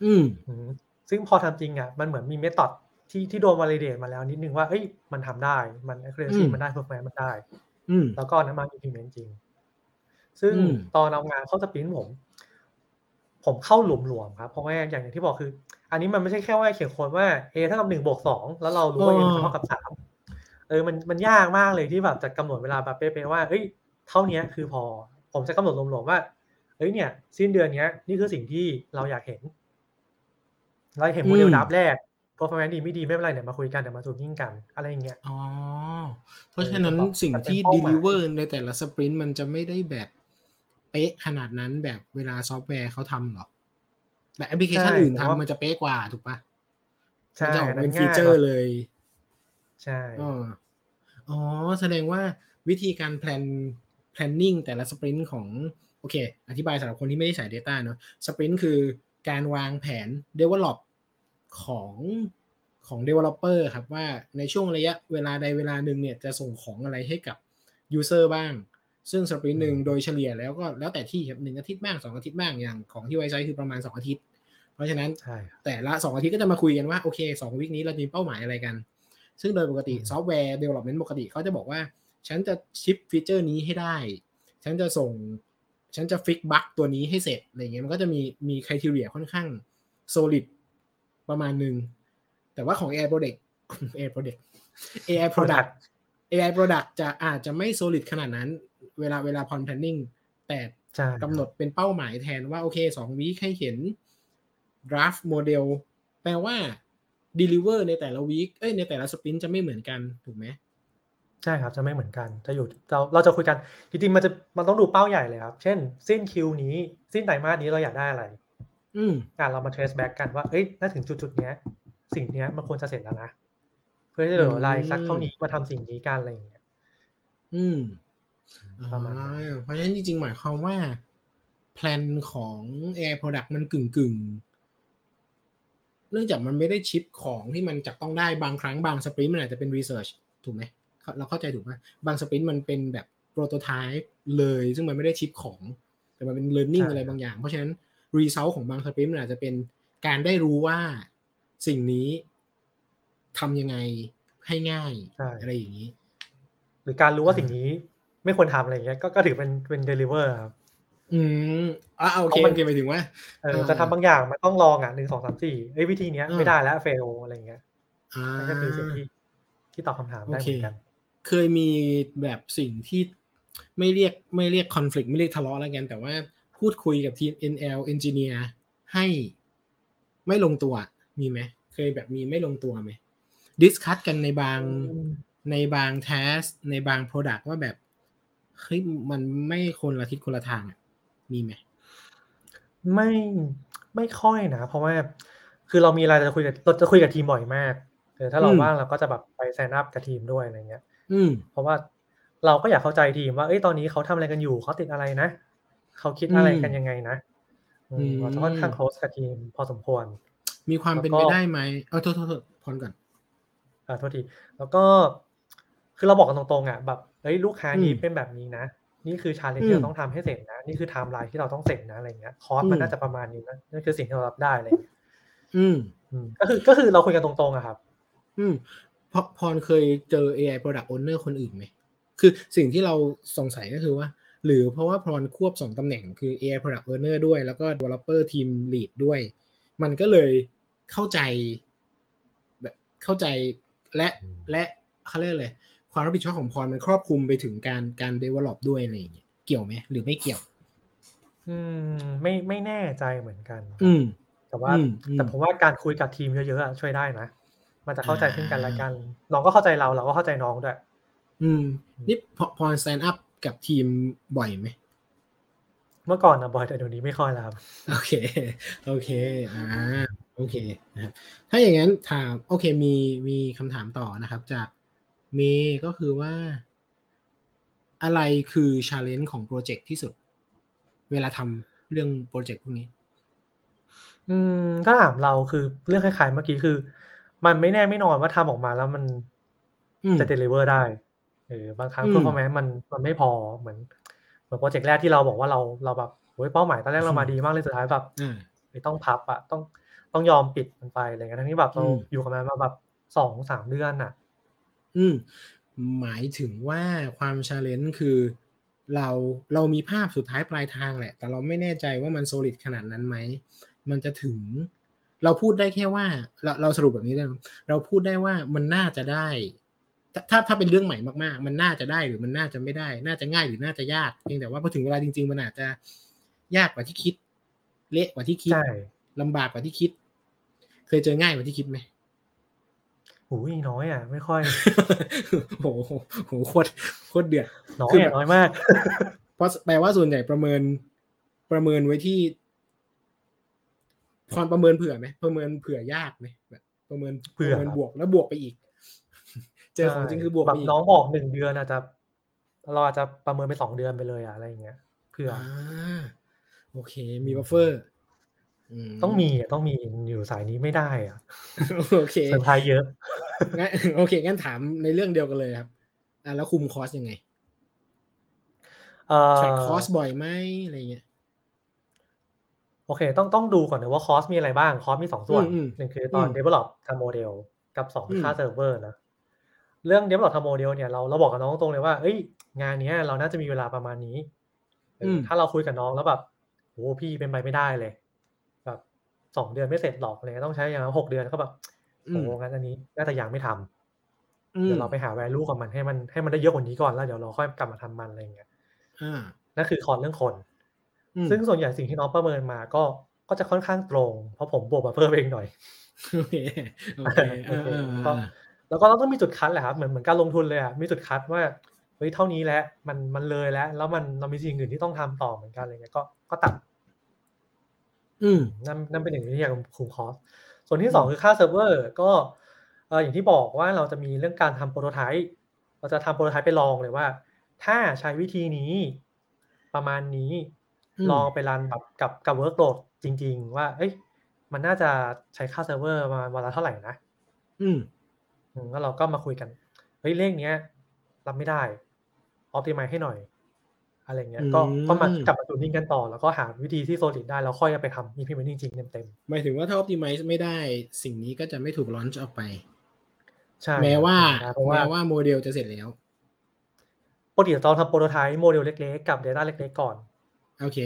อืมอืมซึ่งพอทำจริงอะมันเหมือนมีเมธอดที่ที่โดน validate มาแล้วนิดนึงว่าเอ้ยมันทำได้มัน accuracy อืมมันได้ performance มันได้อืมแล้วก็เอานำมา implement จริง ซึ่งอืมตอนเอางานเข้าสปรินต์ผม ผมเข้าหลวมๆครับ เพราะว่าอย่างอย่างที่บอกคือ อันนี้มันไม่ใช่แค่ว่าเขียนโค้ดว่า a เท่ากับหนึ่งบวกสองแล้วเรารู้ว่า a เท่ากับสามเออมันมันยากมากเลยที่แบบจะกำหนดเวลาแบบเป๊ะๆว่าเอ้ยเท่านี้คือพอ ผมจะกำหนดรวมๆว่าเอ้ยเนี่ย สิ้นเดือนเนี้ย นี่คือสิ่งที่เราอยากเห็นเราเห็นโมเดลอืมดับแรก performance ดีไม่ดีไม่เป็นไรเดี๋ยวมาคุยกันเดี๋ยวมา tuning กัน อะไรอย่างเงี้ยอ๋อเพราะฉะนั้นเออสิ่งที่มันเป็นเป้าหมาย deliver ในแต่ละ sprint มันจะไม่ได้แบบ เป๊ะขนาดนั้นแบบเวลาซอฟต์แวร์เขาทำหรอกแบบแอปพลิเคชันอื่นทำมันจะเป๊ะกว่าถูกปะใช่มันจะออกเป็นอัฟีง่ายเจอร์เลย ใช่อ๋ออ๋อ แสดงว่าวิธีการแพลน planning แต่ละสปรินต์ของ โอเค อธิบายสำหรับคนที่ไม่ได้ใส่ Data เนอะสปรินต์คือการวางแผน develop ของของ developer ครับว่าในช่วงระยะเวลาใดเวลาหนึ่งเนี่ยจะส่งของอะไรให้กับ user บ้าง ซึ่งสปรินต์หนึ่งโดยเฉลี่ยแล้วก็แล้วแต่ที่ครับหนึ่งอาทิตย์บ้างสองอาทิตย์บ้างอย่างของที่ไว้ใช้คือประมาณสองอาทิตย์ เพราะฉะนั้นใช่ครับแต่ละสองอาทิตย์ก็จะมาคุยกันว่าโอเคสองวีคนี้เราจะมีเป้าหมายอะไรกัน ซึ่งโดยปกติอืมซอฟต์แวร์ development ปกติเขาจะบอกว่า ฉันจะ ship feature นี้ให้ได้ ฉันจะส่ง ฉันจะ fix bug ตัวนี้ให้เสร็จอะไรเงี้ยมันก็จะมีมี criteria ค่อนข้าง solid ประมาณหนึ่งแต่ว่าของ AI Product AI Product AI Product AI Product จะอาจจะไม่ solid ขนาดนั้น เวลาเวลา p o n planning แต่ใช่กำหนดเป็นเป้าหมายแทนว่าโอเคสอง week ให้เห็น draft model แปลว่า deliver ในแต่ละวีคเอ้ยในแต่ละสปรินต์จะไม่เหมือนกันถูกไหมใช่ครับจะไม่เหมือนกันจะอยู่เราเราจะคุยกันจริงๆมันจะมันต้องดูเป้าใหญ่เลยครับ เช่น สิ้นคิวนี้ สิ้นไตรมาสนี้เราอยากได้อะไร อืมอะเรามา trace back กันว่าเอ้ยถ้าถึงจุดๆเนี้ย สิ่งเนี้ยมันควรจะเสร็จแล้วนะ เพื่อที่จะเหลือเวลาอีกสักเท่านี้มาทำสิ่งนี้กันอะไรอย่างเงี้ย อืม ประมาณนั้นอ่าเพราะฉะนั้นจริงๆ หมายความว่าแพลนของ AI Product มันกึ่งกึ่งๆเนื่องจากมันไม่ได้ชิปของที่มันจับต้องได้บางครั้งบางสปรินต์มันอาจจะเป็น research ถูกไหมเข้าเราเข้าใจถูกไหมบางสปรินต์มันเป็นแบบ prototype เลย ซึ่งมันไม่ได้ชิปของ แต่มันเป็น learning อะไรบางอย่าง เพราะฉะนั้น result ของบางสปรินต์มันอาจจะเป็นการได้รู้ว่าสิ่งนี้ทำยังไงให้ง่ายใช่อะไรอย่างนี้ หรือการรู้ว่าสิ่งนี้ ไม่ควรทำอะไรอย่างเงี้ยก็ก็ถือเป็นเป็น deliver ครับอืมอ่าโอเคเพราะมันโอเคหมายถึงว่าเอออ่าจะทำบางอย่างมันต้องลองอะหนึ่งสองสามสี่เอ้ยวิธีเนี้ยอ่าไม่ได้แล้ว fail อะไรอย่างเงี้ยอ่านั่นก็คือสิ่งที่ที่ตอบคำถามได้เหมือนกัน เคยมีแบบสิ่งที่ไม่เรียกไม่เรียกคอน FLICT ไม่เรียกทะเลาะแล้วกัน แต่ว่าพูดคุยกับทีม NL Engineer ให้ไม่ลงตัวมีไหมเคยแบบมีไม่ลงตัวไหมdiscuss กันในบางในบาง task ในบาง Product ว่าแบบ เฮ้ยมันไม่คนละทิศคนละทางอะมีไหมไม่ไม่ค่อยนะเพราะว่า คือเรามีอะไรจะคุยกับเราจะคุยกับทีมบ่อยมากเออถ้าเราอืมว่างเราก็จะแบบไป stand up กับทีมด้วยอะไรเงี้ย อืม เพราะว่าเราก็อยากเข้าใจทีมว่าเอ้ยตอนนี้เขาทำอะไรกันอยู่เขาติดอะไรนะเขาคิดอะไรกันยังไงนะอืมอืมเราจะค่อนข้าง close กับทีมพอสมควร มีความเป็นแล้วไปก็ได้ไหมเออโทษโทษโทษพรก่อนอ่าโทษทีแล้วก็คือเราบอกกันตรงๆอะแบบ เฮ้ยลูกค้านี้อืมเป็นแบบนี้นะ นี่คือ challenge อืมที่เราต้องทำให้เสร็จนะ นี่คือไทม์ไลน์ที่เราต้องเสร็จนะอะไรเงี้ย cost มันอืมน่าจะประมาณนี้นะนั่นคือสิ่งที่เรารับได้อะไรเงี้ยอืมอืมก็คือก็คือเราคุยกันตรงๆอะครับ อืมพอพรเคยเจอ AI Product Owner คนอื่นไหมคือสิ่งที่เราสงสัยก็คือว่า หรือเพราะว่าพรควบสองตำแหน่งคือ AI Product Owner ด้วย แล้วก็ Developer Team Lead ด้วย มันก็เลยเข้าใจ แบบเข้าใจและและเขาเรียกอะไร ความรับผิดชอบของพรมันครอบคลุมไปถึงการการ develop ด้วยอะไรอย่างเงี้ยเกี่ยวไหมหรือไม่เกี่ยว อืม ไม่ไม่แน่ใจเหมือนกัน อืม แต่ว่าอืมอืมแต่ผมว่าการคุยกับทีมเยอะๆอะช่วยได้นะมันจะเข้าใจซึ่งกันและกัน น้องก็เข้าใจเราเราก็เข้าใจน้องด้วย อืม นี่พอพร stand up กับทีมบ่อยไหมเมื่อก่อนนะบ่อยแต่เดี๋ยวนี้ไม่ค่อยแล้วครับโอเค โอเคอ่าโอเคนะครับถ้าอย่างนั้นถามโอเคมีมีคำถามต่อนะครับ จากเมย์ก็คือว่า อะไรคือ challenge ของโปรเจกต์ที่สุด เวลาทำเรื่องโปรเจกต์พวกนี้ อืมถ้าถามเราคือเรื่องคล้ายๆเมื่อกี้คือ มันไม่แน่ไม่นอนว่าทำออกมาแล้วมันอืมจะ deliver ได้เออบางครั้งอืม performance มันมันไม่พอเหมือนเหมือนโปรเจกต์แรกที่เราบอกว่าเราเราแบบโอ้ยเป้าหมายตอนแรกเรามาดีมากเลยสุดท้ายแบบอ่าไม่ต้องพับอะต้องต้องยอมปิดมันไปอะไรเงี้ยทั้งที่แบบเราอืมอยู่กับมันมาแบบสองสามเดือนอะ อืมหมายถึงว่าความ challenge คือเราเรามีภาพสุดท้ายปลายทางแหละ แต่เราไม่แน่ใจว่ามัน solid ขนาดนั้นไหม มันจะถึง เราพูดได้แค่ว่า เราเราสรุปแบบนี้ได้ไหมเราพูดได้ว่ามันน่าจะได้ถ้าถ้าถ้าเป็นเรื่องใหม่มากๆ มันน่าจะได้หรือมันน่าจะไม่ได้ น่าจะง่ายหรือน่าจะยากเพียงแต่ว่าพอถึงเวลาจริง ๆ มันอาจจะยากกว่าที่คิด เละกว่าที่คิดใช่ลำบากกว่าที่คิด เคยเจอง่ายกว่าที่คิดไหม หูยน้อยอะ ไม่ค่อยโหโหโหโคตรโคตรเดือดน้อยอแบอะบน้อยมาก เพราะแปลว่าส่วนใหญ่ประเมินประเมินไว้ที่ ความประเมินเผื่อไหมประเมินเผื่อยากไหมแบบประเมินเผื่อประเมินบวกแล้วบวกไปอีก เจอของจริงคือบวกแบไปบอีกน้องบอกหนึ่งเดือนอาจจะเราอาจจะประเมินไปสองเดือนไปเลยอะอะไรอย่างเงี้ยเผื่ออ่าอโอเค มี buffer ต้องมีอะต้องมีอยู่สายนี้ไม่ได้อะโอเคเซอร์ไพรส์เยอะงั้นโอเคงั้นถามในเรื่องเดียวกันเลยครับอ่าแล้วคุม cost ยังไงเอ่อ track cost บ่อยไหมอะไรเงี้ยโอเค ต้องต้องดูก่อนนะว่า cost มีอะไรบ้าง cost มีสองส่วนอืมอืมหนึ่งคือตอนอืม develop ทำโมเดลกับสองอืมค่าเซิร์ฟเวอร์นะเรื่อง develop ทำโมเดลเนี่ยเราเราบอกกับน้องตรงเลยว่าเอ้ย งานเนี้ยเราน่าจะมีเวลาประมาณนี้เอออถ้าเราคุยกับน้องแล้วแบบโอ้พี่เป็นไปไม่ได้เลยแบบ สองเดือนไม่เสร็จหรอกอะไรเงี้ยต้องใช้อย่างนั้นหกเดือนก็แบบอืโอ้มงั้นอันนี้น่าจะยังไม่ทำอืมเดี๋ยวเราไปหา value กับมันให้มันให้มันได้เยอะกว่านี้ก่อนแล้วเดี๋ยวเราค่อยกลับมาทำมันอะไรเงี้ยอ่านั่นคือคอนเรื่องคนอืมซึ่งส่วนใหญ่สิ่งที่น้องประเมินมาก็ก็จะค่อนข้างตรง เพราะผมบวกมาเพิ่มเองหน่อยโอเคโอเคโออ่าเคอ่าก็อ่าแล้วก็เราต้องมีจุด cut แหละครับเหมือนเหมือนการลงทุนเลยอะมีจุด cut ว่าเฮ้ยเท่านี้แล้วมันมันเลยแล้ว แล้วมันเรามีสิ่งอื่นที่ต้องทำต่อเหมือนกันอะไรเงี้ยก็ก็ตัด อืมนั่นนั่นเป็นหนึ่งวิธีการคุม cost ส่วนที่สองคือค่าเซิร์ฟเวอร์ก็เอออย่างที่บอกว่าเราจะมีเรื่องการทำ prototypeเราจะทำ prototype ไปลองเลยว่า ถ้าใช้วิธีนี้ประมาณนี้อืมลองไปรันแบบกับกับ workload จริง ๆ ว่า เอ้ย มันน่าจะใช้ค่าเซิร์ฟเวอร์ประมาณวันละเท่าไหร่นะอืมอืมแล้วเราก็มาคุยกัน เฮ้ยเลขเนี้ยรับไม่ได้ ออ t ติม e ให้หน่อย อะไรเงี้ยก็อืมก็มากลับมา tuning กันต่อ แล้วก็หาวิธีที่ solid ได้แล้วค่อยเอาไปทำ implement จริงๆเต็มหมายถึงว่าถ้า optimize ไม่ได้สิ่งนี้ก็จะไม่ถูก launch ออกไปๆใช่แม้ว่าครับเพราะว่าแม้ว่าโมเดลจะเสร็จแล้วปกติเราทำ prototype โมเดลเล็กๆ กับ Data เล็กๆ ก่อน โอเค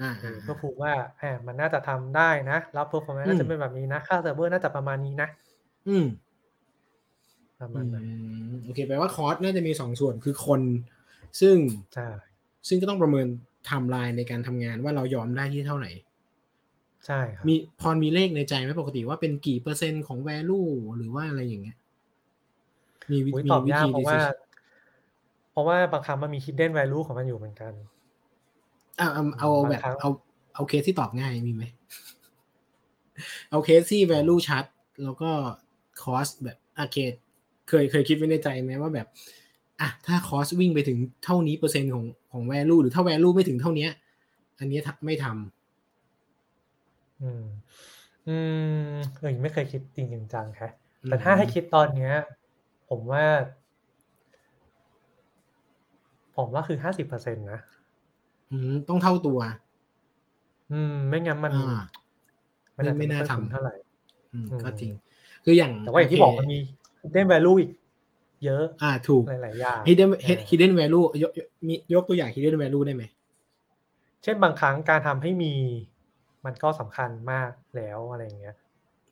อ่าเออ่าอเพื่อพูดว่าแหมมันน่าจะทำได้นะ แล้ว performance อืมน่าจะเป็นแบบนี้นะ ค่าเซิร์ฟเวอร์น่าจะประมาณนี้นะ อืมประอืมาณนั้นมโอเค แปลว่า cost น่าจะมีสองส่วนคือคน ซึ่งใช่ ซึ่งก็ต้องประเมินไทม์ไลน์ในการทำงานว่าเรายอมได้ที่เท่าไหร่ใช่ครับมีพอมีเลขในใจไหมปกติว่าเป็นกี่เปอร์เซ็นต์ของ value หรือว่าอะไรอย่างเงี้ยมีวิอุ๊ยมีวิธี ตอบยากเพราะว่า decision เพราะว่าบางครั้งมันมี hidden value ของมันอยู่เหมือนกันเอาเอาเอาบางแบบครั้งเอาเอาเคสที่ตอบง่ายมีไหมเอาเคสที่ value ชัด แล้วก็ cost แบบอาเคสเคยเคยคิดไว้ในใจไหมว่าแบบ อะถ้า cost วิ่งไปถึงเท่านี้เปอร์เซ็นต์ของของ value หรือถ้า value ไม่ถึงเท่าเนี้ยอันเนี้ยไม่ทำอืม อืมเออไม่เคยคิดจริงจริงจังแค่อืมแต่ถ้าให้คิดตอนเนี้ย ผมว่า ผมว่าคือห้าสิบเปอร์เซ็นต์นะอืมต้องเท่าตัว อืม ไม่งั้นมันอ่ามันอาจจะไม่ไม่น่าค่อยทำคุ้มเท่าไหร่อืมอืมก็จริง คืออย่างแต่ว่าอย่างที่โเคบอกมันมี hidden value อีก เยอะ อ่าถูกหลายๆอย่าง hidden เออ hidden value ยกยกมียกตัวอย่าง hidden value ได้ไหม เช่นบางครั้งการทำให้มี มันก็สำคัญมากแล้วอะไรอย่างเงี้ย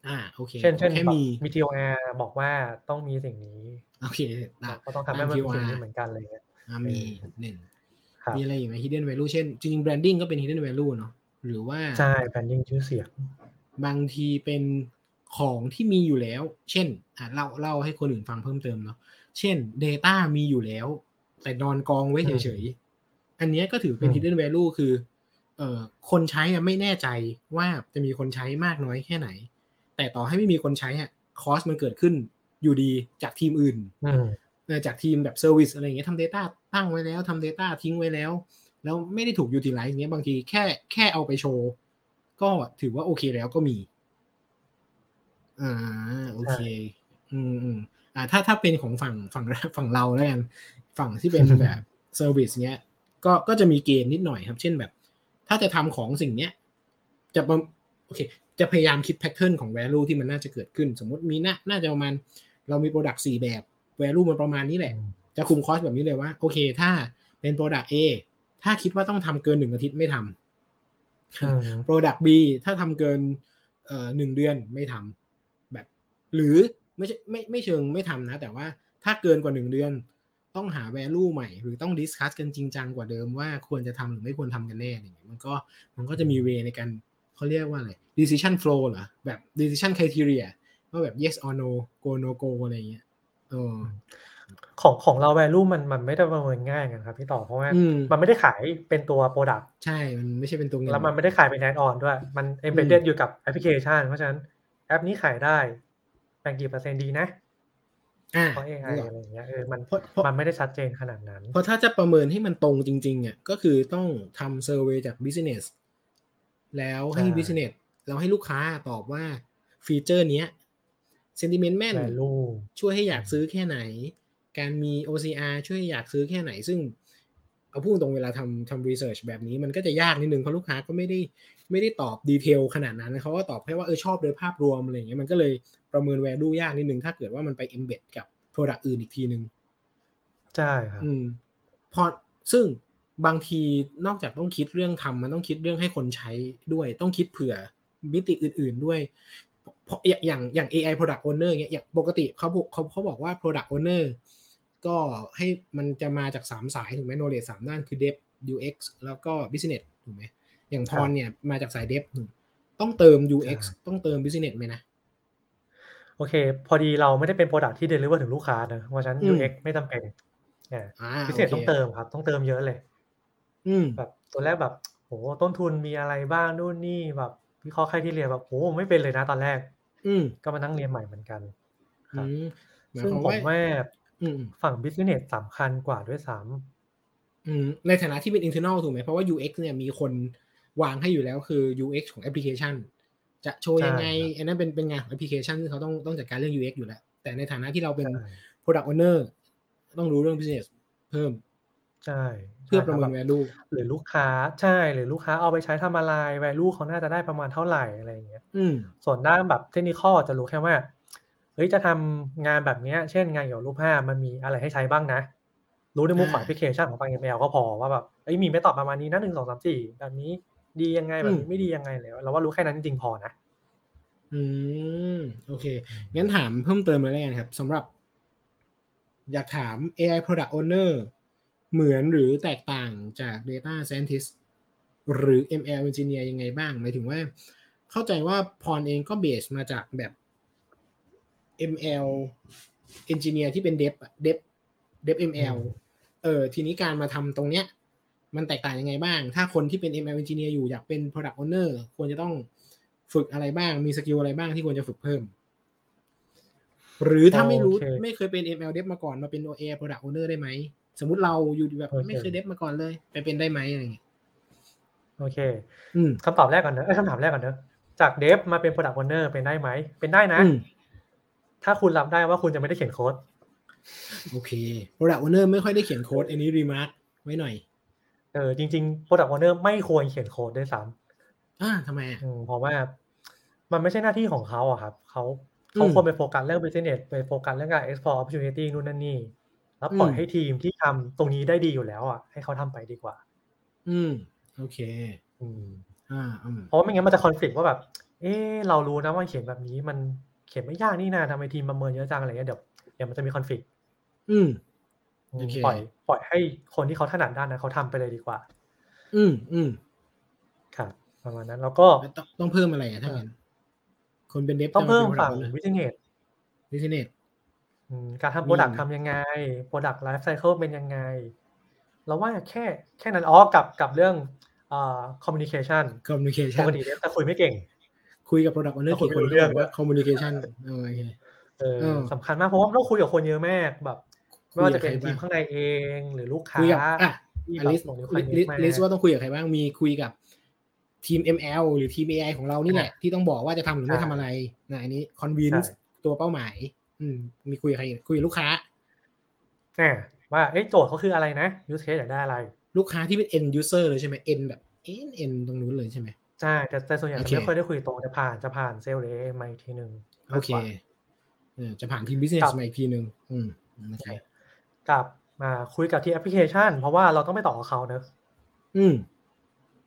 อ่าโอเค เช่นเช่นแค่แบบมีมี TOR บอกว่าต้องมีสิ่งนี้ โอเคอะก็ต้องทำให้มันตามเป็นสิ่ง TOR นี้เหมือนกันอะไรเงี้ยอ่ามีหนึ่งครับมีอะไรอีกไหม hidden value เช่น จริงๆ branding ก็เป็น hidden value เนาะหรือว่า ใช่ branding ชื่อเสียง บางทีเป็นของที่มีอยู่แล้ว เช่นอะเล่าเล่าให้คนอื่นฟังเพิ่มเติมเนาะ เช่น Data มีอยู่แล้ว แต่นอนกองไว้เฉยๆ อันเนี้ยก็ถือเป็นอืม hidden value คือเอ่อคนใช้อะไม่แน่ใจว่าจะมีคนใช้มากน้อยแค่ไหน แต่ต่อให้ไม่มีคนใช้อะ cost มันเกิดขึ้นอยู่ดีจากทีมอื่นอืมเออจากทีมแบบ service อะไรอย่างเงี้ยทำ Data ตั้งไว้แล้วทำ Data ทิ้งไว้แล้ว แล้วไม่ได้ถูก utilize เงี้ยบางทีแค่แค่เอาไปโชว์ ก็ถือว่าโอเคแล้วก็มี อ่า โอเค อืม อืมอ่าถ้าถ้าเป็นของฝั่งฝั่งฝั่งเราแล้วกันฝั่งที่เป็นแบบ service เนี้ยก็ก็จะมีเกณฑ์นิดหน่อยครับ เช่นแบบ ถ้าจะทำของสิ่งเนี้ยจะประโอเค จะพยายามคิด pattern ของ value ที่มันน่าจะเกิดขึ้น สมมติมีน่าน่าจะประมาณเรามี product สี่แบบ value มันประมาณนี้แหละ จะคุม cost แบบนี้เลยว่า โอเค ถ้าเป็น product A ถ้าคิดว่าต้องทำเกินหนึ่งอาทิตย์ไม่ทำอืม product B ถ้าทำเกินเอ่อหนึ่งเดือนไม่ทำแบบ หรือ ไม่ใช่ไม่ไม่เชิงไม่ทำนะ แต่ว่าถ้าเกินกว่าหนึ่งเดือน ต้องหา value ใหม่ หรือต้อง discuss กันจริงจังกว่าเดิมว่าควรจะทำหรือไม่ควรทำกันแน่อะไรเงี้ยมันก็มันก็จะมี way ในการเขาเรียกว่าอะไร decision flow เหรอแบบ decision criteria ว่าแบบ yes or no go no go อะไรเงี้ยเออของของเรา value มันมันไม่ได้ประเมินง่ายกันครับพี่ต่อเพราะว่าอืมมันไม่ได้ขายเป็นตัว product ใช่ มันไม่ใช่เป็นตัวเงินแล้วมันไม่ได้ขายเป็น add on ด้วย มัน embedded อยู่กับแอปพลิเคชัน เพราะฉะนั้นแอปนี้ขายได้ แบ่งกี่เปอร์เซ็นต์ดีนะอ่าเพราะ AI อะไรอย่างเงี้ยเออมันเพราะเพราะมันไม่ได้ชัดเจนขนาดนั้น เพราะถ้าจะประเมินให้มันตรงจริงๆอะก็คือต้องทำ survey จาก business แล้วให้ใช่ business แล้วให้ลูกค้าตอบว่าฟีเจอร์เนี้ย sentiment แม่น value ช่วยให้อยากซื้อแค่ไหน การมี OCR ช่วยให้อยากซื้อแค่ไหน ซึ่งเอาพูดตรงเวลาทำทำ research แบบนี้มันก็จะยากนิดนึงเพราะลูกค้าก็ไม่ได้ ไม่ได้ตอบดีเทลขนาดนั้นเขาก็ตอบแค่ว่าเออชอบโดยภาพรวมอะไรอย่างเงี้ยมันก็เลยประเมิน value ยากนิดนึงถ้าเกิดว่ามันไป embed กับ product อื่นอีกทีนึงใช่ครับอืมพอซึ่งบางทีนอกจากต้องคิดเรื่องทำมันต้องคิดเรื่องให้คนใช้ด้วย ต้องคิดเผื่อมิติอื่น ๆด้วยเพราะอย่างอย่างอย่าง AI product owner เงี้ยอย่างปกติเขาบอกเขาเขาบอกว่า product owner ก็ให้มันจะมาจากสามสายถูกไหม knowledge สามด้านคือ dev UX แล้วก็ business ถูกไหม อย่างพรเนี่ยมาจากสาย dev ต้องเติม UX ต้องเติม business ไหมนะโอเค พอดีเราไม่ได้เป็น product ที่ deliver ถึงลูกค้านะเพราะฉะนั้นอืม UX ไม่จำเป็นเนี่ยอ่าพิเศษโคต้องเติมครับ ต้องเติมเยอะเลย อืมแบบตัวแรกแบบโหต้นทุนมีอะไรบ้างนู่นนี่แบบวิเคราะห์ใครที่เรียนแบบโหไม่เป็นเลยนะตอนแรก อืมก็มานั่งเรียนใหม่เหมือนกันคอืรับมหมายซึ่งความผมว่าว่าอืมฝั่ง business สำคัญกว่าด้วยซ้อืมในฐานะที่เป็น internal ถูกไหมเพราะว่า UX เนี่ยมีคน วางให้อยู่แล้วคือ UX ของแอปพลิเคชัน จะโชว์ยังไงอันนั้นเป็นเป็นงานของแอปพลิเคชันซึ่งเขาต้องต้องจัดการเรื่อง UX อยู่แล้ว แต่ในฐานะที่เราำเป็นใช่ product owner ต้องรู้เรื่อง business เพิ่มใช่เพื่อใช่ประเมินคบ value หรือลูกค้าใช่หรือลูกค้าเอาไปใช้ทำอะไร value เขาน่าจะได้ประมาณเท่าไหร่อะไรอย่างเงี้ยอืมส่วนด้านแบบเทคนิคจะรู้แค่ว่าเฮ้ยจะทำงานแบบเนี้ย เช่นงานเกี่ยวกับรูปภาพมันมีอะไรให้ใช้บ้างนะ รู้ในมุมของอ่าแอปพลิเคชันของฟัง ML ก็พอว่าแบบเอ้ยมีไม่ตอบประมาณนี้นะหนึ่งสองสามสี่แบบนี้ ดียังไงแบบนี้ไม่ดียังไงเลยเราว่ารู้แค่นั้นจริงๆพอนะอืมโอเค งั้นถามเพิ่มเติมเลยแล้วกันครับสำหรับ อยากถาม AI Product Owner เหมือนหรือแตกต่างจาก Data Scientist หรือ ML Engineer ยังไงบ้างหมายถึงว่า เข้าใจว่าพรเองก็เบสมาจากแบบ ML Engineer ที่เป็น Dev Dev Dev ML เออทีนี้การมาทำตรงเนี้ย มันแตกต่างยังไงบ้าง ถ้าคนที่เป็น ML Engineer อยู่อยากเป็น Product Owner ควรจะต้องฝึกอะไรบ้าง มี skill อะไรบ้างที่ควรจะฝึกเพิ่ม หรือถ้าไม่รู้โอเคไม่เคยเป็น ML Dev มาก่อนมาเป็น AI Product Owner ได้ไหม สมมุติเราอยู่แบบโอเคไม่เคยเดฟมาก่อนเลย ไปเป็นได้ไหมอะไรอย่างเงี้ยโอเคอืมคำตอบแรกก่อนเนอะเอ้ยคำถามแรกก่อนเนอะจาก dev มาเป็น Product Owner เป็นได้ไหม เป็นได้นะอืมถ้าคุณรับได้ว่าคุณจะไม่ได้เขียนโค้ด โอเค Product Owner ไม่ค่อยได้เขียนโค้ดอันนี้ remarkไว้หน่อย เออจริงๆ Product Owner ไม่ควรเขียนโค้ดด้วยซ้อ่าทำไมอะำอืมเพราะว่ามันไม่ใช่หน้าที่ของเขาอะครับเขาเขาอืมควรไปโฟกัสเรื่อง business ไปโฟกัสเรื่องการ explore opportunity นู่นนั่นนี่แล้วปล่อยอืมให้ทีมที่ทำตรงนี้ได้ดีอยู่แล้วอะให้เขาทำไปดีกว่า อืมโอเค อืมอ่าอืมเพราะว่าไม่งั้นมันจะคอนฟ lict ว่าแบบ เออเรารู้นะว่าเขียนแบบนี้มันเขียนไม่ยากนี่นาทำไมทีมประเมินเยอะจังอะไรเงี้ยเดี๋ยวเดี๋ยวมันจะมี conflict อืมอืมโอเคปล่อย ปล่อยให้คนที่เขาถนัดด้านนั้นเขาทำไปเลยดีกว่า อืมอืมครับประมาณนั้น แล้วก็แล้วต้องต้องเพิ่มอะไรอะถ้างั้นคนเป็น dev ต้องเพิ่มฝั่งวิ ness business การทำมี product ทำยังไง product life cycle เป็นยังไง เราว่าแค่แค่นั้นอ๋อกับกับเรื่องอ่า communication communication ปกติเนี่ย dev คุยไม่เก่ง คุยกับ Product Owner แล้วคุยกี่คนไม่รู้เรื่องก็บอกว่าคอมมิวนิเคชันโอเคเออเออสำคัญมากเพราะว่าต้องคุยกับคนเยอะมากแบบคุ ไม่ยว่ากัจะบเป็นใครทีบ้างมข้างในเอง หรือลูกค้าคุยกับอะที่อแบบลิสส่งนิ้วคอยลินิ้สวมาลิสว่าต้องคุยกับใครบ้างมีคุยกับทีม ML หรือทีม AI ของเรานี่แหละที่ต้องบอกว่าจะทำหรือไม่ใช่ทำอะไรนะอันนี้คอนวินใช่ส์ตัวเป้าหมาย อืม มีคุยกับใครอีกคุยกับลูกค้าอ่าว่าเอ้ยโจทย์เขาคืออะไรนะยูสเคสอยากได้อะไร ลูกค้าที่เป็น end user เลยใช่ไหม end แบบ end end ตรงนู้นเลยใช่ไหมใช่แต่แต่ส่วนใหญ่โอจะเคไม่ค่อยได้คุยตรงจะผ่านจะผ่านเซลล์เลยมาอีกทีหนึ่งโอเคเออจะผ่านทีม business ครับมาอีกทีหนึ่งอืมโอเค กับมาคุยกับที่แอปพลิเคชัน เพราะว่าเราต้องไปต่อกับเขาเนอะอืม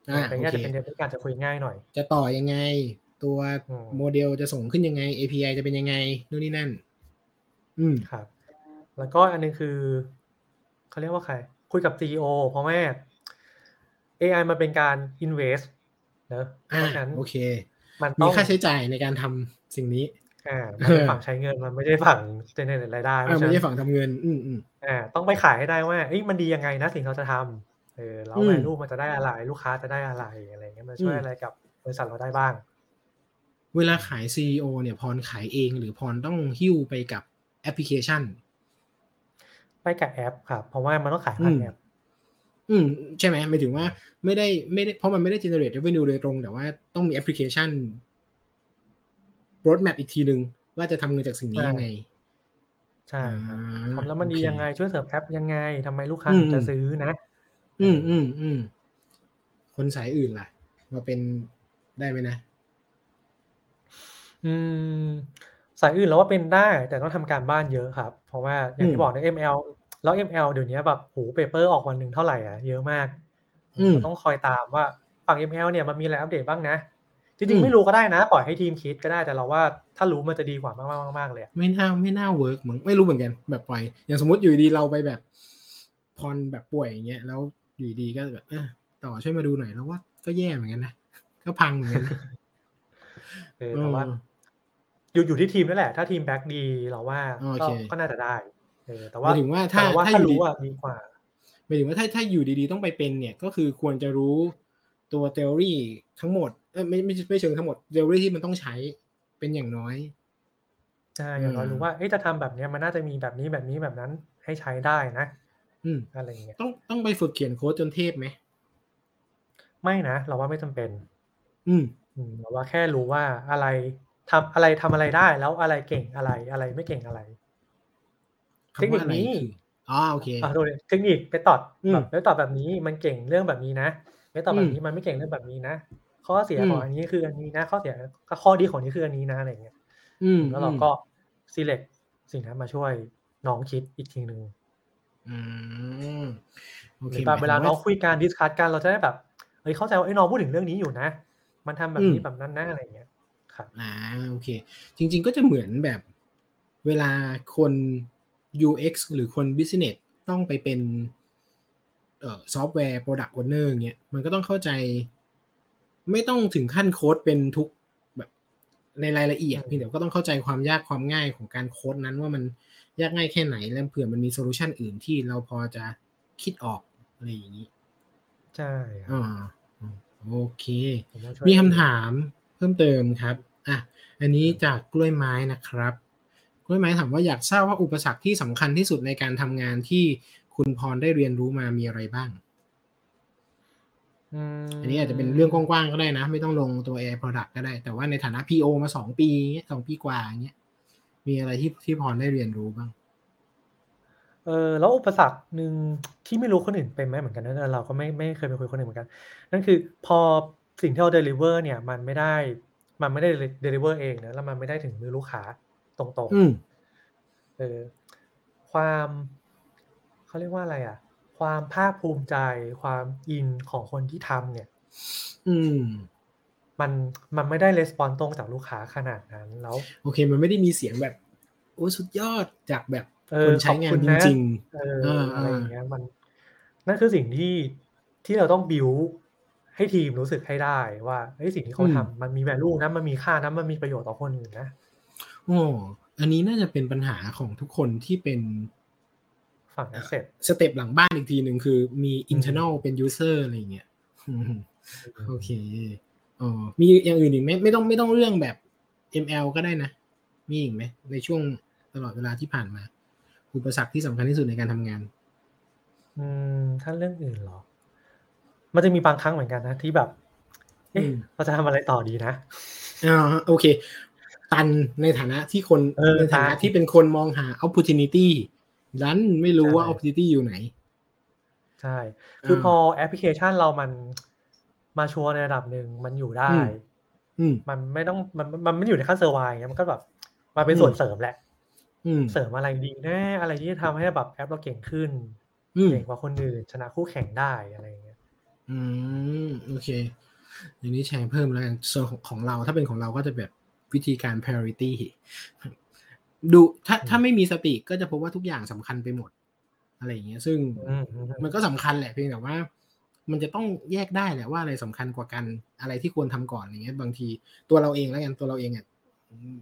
อ่าแต่โอเนี้ยเคจะเป็นเรื่องการจะคุยง่ายหน่อย จะต่อยังไง ตัวอืมโมเดลจะส่งขึ้นยังไง API จะเป็นยังไงนู่นนี่นั่น อืมครับ แล้วก็อันนึงคือเขาเรียกว่าใคร คุยกับ CEO เพราะว่า AI มันเป็นการ invest เนอะเพอ่าราะฉะนั้นโอเค มันมีต้องค่าใช้จ่ายในการทำสิ่งนี้ อ่ามันเป็นฝั่งใช้เงินมันไม่ได้ฝั่ง generate รายได้เพอ่าราะฉะไม่นั้นใช่ฝั่งทำเงินอืมอืมอ่าต้องไปขายให้ได้ว่าเอ้ยมันดียังไงนะสิ่งที่เราจะทำเออแล้วอืม value มันจะได้อะไร ลูกค้าจะได้อะไรอะไรเงี้ยมันช่วยอืมอะไรกับบริษัทเราได้บ้าง เวลาขาย CEO เนี่ยพรขายเองหรือพรต้องหิ้วไปกับแอปพลิเคชัน ไปกับแอปครับเพราะว่ามันต้องขายผ่านอืมแอปอืมใช่ไหมหมายถึงว่าไม่ได้ไม่ได้เพราะมันไม่ได้ generate revenue โดยตรง แต่ว่าต้องมีแอปพลิเคชัน roadmap อีกทีหนึ่งว่าจะทำเงินจากสิ่งนี้ยังไง ใช่ครับอ่าทำแล้วมันดีโอเคยังไงช่วยเสริมแอปยังไงทำไมลูกค้าอืมถึงจะซื้อนะ อืมอืมอืมคนสายอื่นล่ะ มาเป็นได้ไหมนะ อืม สายอื่นเราว่าเป็นได้ แต่ต้องทำการบ้านเยอะครับ เพราะว่าอย่างอืที่บอกใน ML แล้ว ML เดี๋ยวนี้แบบโห paper ออกวันหนึ่งเท่าไหร่อะเยอะมากอืมเราต้องคอยตามว่าฝั่ง ML เนี่ยมันมีอะไรอัปเดตบ้างนะ อืริงมๆไม่รู้ก็ได้นะ ปล่อยให้ทีมคิดก็ได้แต่เราว่าถ้ารู้มันจะดีกว่ามากๆมากๆเลยอะไม่น่าไม่น่า work มั้งไม่รู้เหมือนกันแบบปล่อยอย่างสมมติอยู่ดีเราไปแบบพรแบบป่วยอย่างเงี้ยแล้วอยู่ดีก็แบบเออต่อช่วยมาดูหน่อยแล้วว่าก็แย่เหมือนกันนะก็พังเหมือนกันนะเออแต่ว่าเอออยู่อยู่ที่ทีมนั่นแหละ ถ้าทีม back ดีเราว่าโอเคก็น่าจะได้เออแต่ว่ามายถึงว่าถ้าแต่ว่าถ้าถ้าอยู่ดีรู้อะดีกว่าหมายถึงว่าถ้าถ้าอยู่ดีๆต้องไปเป็นเนี่ยก็คือควรจะรู้ตัว theory ทั้งหมดเออ ไม่ไม่ไม่เชิงทั้งหมด theory ที่มันต้องใช้เป็นอย่างน้อยใช่อย่างน้อยอืมรู้ว่าเอ๊ะจะทำแบบเนี้ยมันน่าจะมีแบบนี้แบบนี้แบบนั้นให้ใช้ได้นะ อืมอะไรอย่างเงี้ยต้องต้องไปฝึกเขียนโค้ดจนเทพไหมไม่นะเราว่าไม่จำเป็นอืมอืมเราว่าแค่รู้ว่าอะไรทำอะไรทำอะไรได้ แล้วอะไรเก่งอะไรอะไรไม่เก่งอะไรเทคคำนิว่าคอะไรนี้คืออ๋อโอเคอะโดยเทคนิคไปตอดอืมแบบไปตอดแบบนี้มันเก่งเรื่องแบบนี้นะไปตอดแบอืบมนี้มันไม่เก่งเรื่องแบบนี้นะ ข้อเสียอืมของอันนี้คืออันนี้นะข้อเสียข้อดีของนี้คืออันนี้นะอะไรอย่างเงี้ยอืมแล้วเราก็ select สิ่งนั้นมาช่วยน้องคิดอีกทีหนึ่งอืมโอหเครือแบบหมเวยถึลางน้องว่าคุยการดิสคัทกันเราจะได้แบบเฮ้ยเข้าใจว่าไอ้ยน้องพูดถึงเรื่องนี้อยู่นะ มันทำแบบนี้อืมแบบนั้นนะอะไรอย่างเงี้ยครับอ่าโอเค จริง ๆ ก็จะเหมือนแบบเวลาคน UX หรือคน Business ต้องไปเป็นเอ่อซอฟต์แวร์ Product Owner เงี้ยมันก็ต้องเข้าใจ ไม่ต้องถึงขั้นโค้ดเป็นทุกแบบในรายละเอียดอืมเพียงแต่ก็ต้องเข้าใจความยากความง่ายของการโค้ดนั้นว่ามันยากง่ายแค่ไหนแล้วเผื่อมันมีโซลูชันอื่นที่เราพอจะคิดออกอะไรอย่างนี้ ใช่ครับอ่าโอเคผมว่าช่วยมีคำถามเพิ่มเติมครับอะอันนี้จากกล้วยไม้นะครับกล้วยไม้ถามว่าอยากทราบว่าอุปสรรคที่สำคัญที่สุดในการทำงานที่คุณพรได้เรียนรู้มามีอะไรบ้างม อันนี้อาจจะเป็นเรื่องกว้างๆก็ได้นะ ไม่ต้องลงตัว AI Product ก็ได้ แต่ว่าในฐานะ PO มาสองปีเงี้ยสองปีกว่าเงี้ยมีอะไรที่ที่พรได้เรียนรู้บ้าง เออแล้วอุปสรรคหนึ่งที่ไม่รู้คนอื่นเป็นไหมเหมือนกันนะเราก็ไม่ไม่เคยไปคุยกับคนอื่นเหมือนกัน นั่นคือพอสิ่งที่เรา deliver เนี่ย มันไม่ได้มันไม่ได้ deliver เองนะแล้วมันไม่ได้ถึงมือลูกค้าตรงอืมๆเออความเขาเรียกว่าอะไรอะ ความภาคภูมิใจ ความอินของคนที่ทำเนี่ย อืม มันมันไม่ได้レスปอนตรงจากลูกค้าขนาดนั้นแล้ว โอเค มันไม่ได้มีเสียงแบบโอ้สุดยอดจากแบบเออคนใช้งาขอบคุนณจนะริงเอออ่าอะไรอ่าอย่างเงี้ยมัน นั่นคือสิ่งที่ที่เราต้องบิวให้ทีมรู้สึกให้ได้ว่าเฮ้ยสิ่งที่เขาทำมันมี value นะมันมีค่านะมันมีประโยชน์ต่อคนอื่นนะๆโอ้อันนี้น่าจะเป็นปัญหาของทุกคนที่เป็น ฝั่งนั้นเสร็จสเต็ปหลังบ้านอีกทีหนึ่งคือมี internal เป็น user อะไรอย่างเงี้ยอืมโอเคอ๋อมีอย่างอื่นอีกไหมไม่ต้องไม่ต้องเรื่องแบบ ML ก็ได้นะ มีอีกไหมในช่วงตลอดเวลาที่ผ่านมา อุปสรรคที่สำคัญที่สุดในการทำงาน อืม ถ้าเรื่องอื่นเหรอ มันจะมีบางครั้งเหมือนกันนะ ที่แบบเอ๊ะอืมเราจะทำอะไรต่อดีนะอ่าโอเค ตันในฐานะที่คนเออในฐานะตันที่เป็นคนมองหา opportunity ดันไม่รู้ว่าใช่ opportunity อยู่ไหน ใช่ คืออ่าพอแอปพลิเคชันเรามันมาชัวร์ในระดับหนึ่งมันอยู่ได้อืมอืมมันไม่ต้องมันมันไม่อยู่ในขั้นเซอร์ไวน์มันก็แบบมาเป็นส่วนอืมเสริมแหละอืมเสริมอะไรดีนะอะไรที่จะทำให้แบบแอปเราเก่งขึ้นอืมเก่งกว่าคนอื่นชนะคู่แข่งได้อะไรอย่างเงี้ย อืมโอเคอย่างนี้แชร์เพิ่มแล้วกันส่วนของของเราถ้าเป็นของเราก็จะแบบวิธีการ priority ดูถ้าถ้าไม่มีสติก็จะพบว่าทุกอย่างสำคัญไปหมด อะไรอย่างเงี้ย ซึ่งอืมอืมมันก็สำคัญแหละเพียงแต่ว่า มันจะต้องแยกได้แหละว่าอะไรสำคัญกว่ากันอะไรที่ควรทำก่อนอย่างเงี้ย บางทีตัวเราเองแล้วกันตัวเราเองอะอืม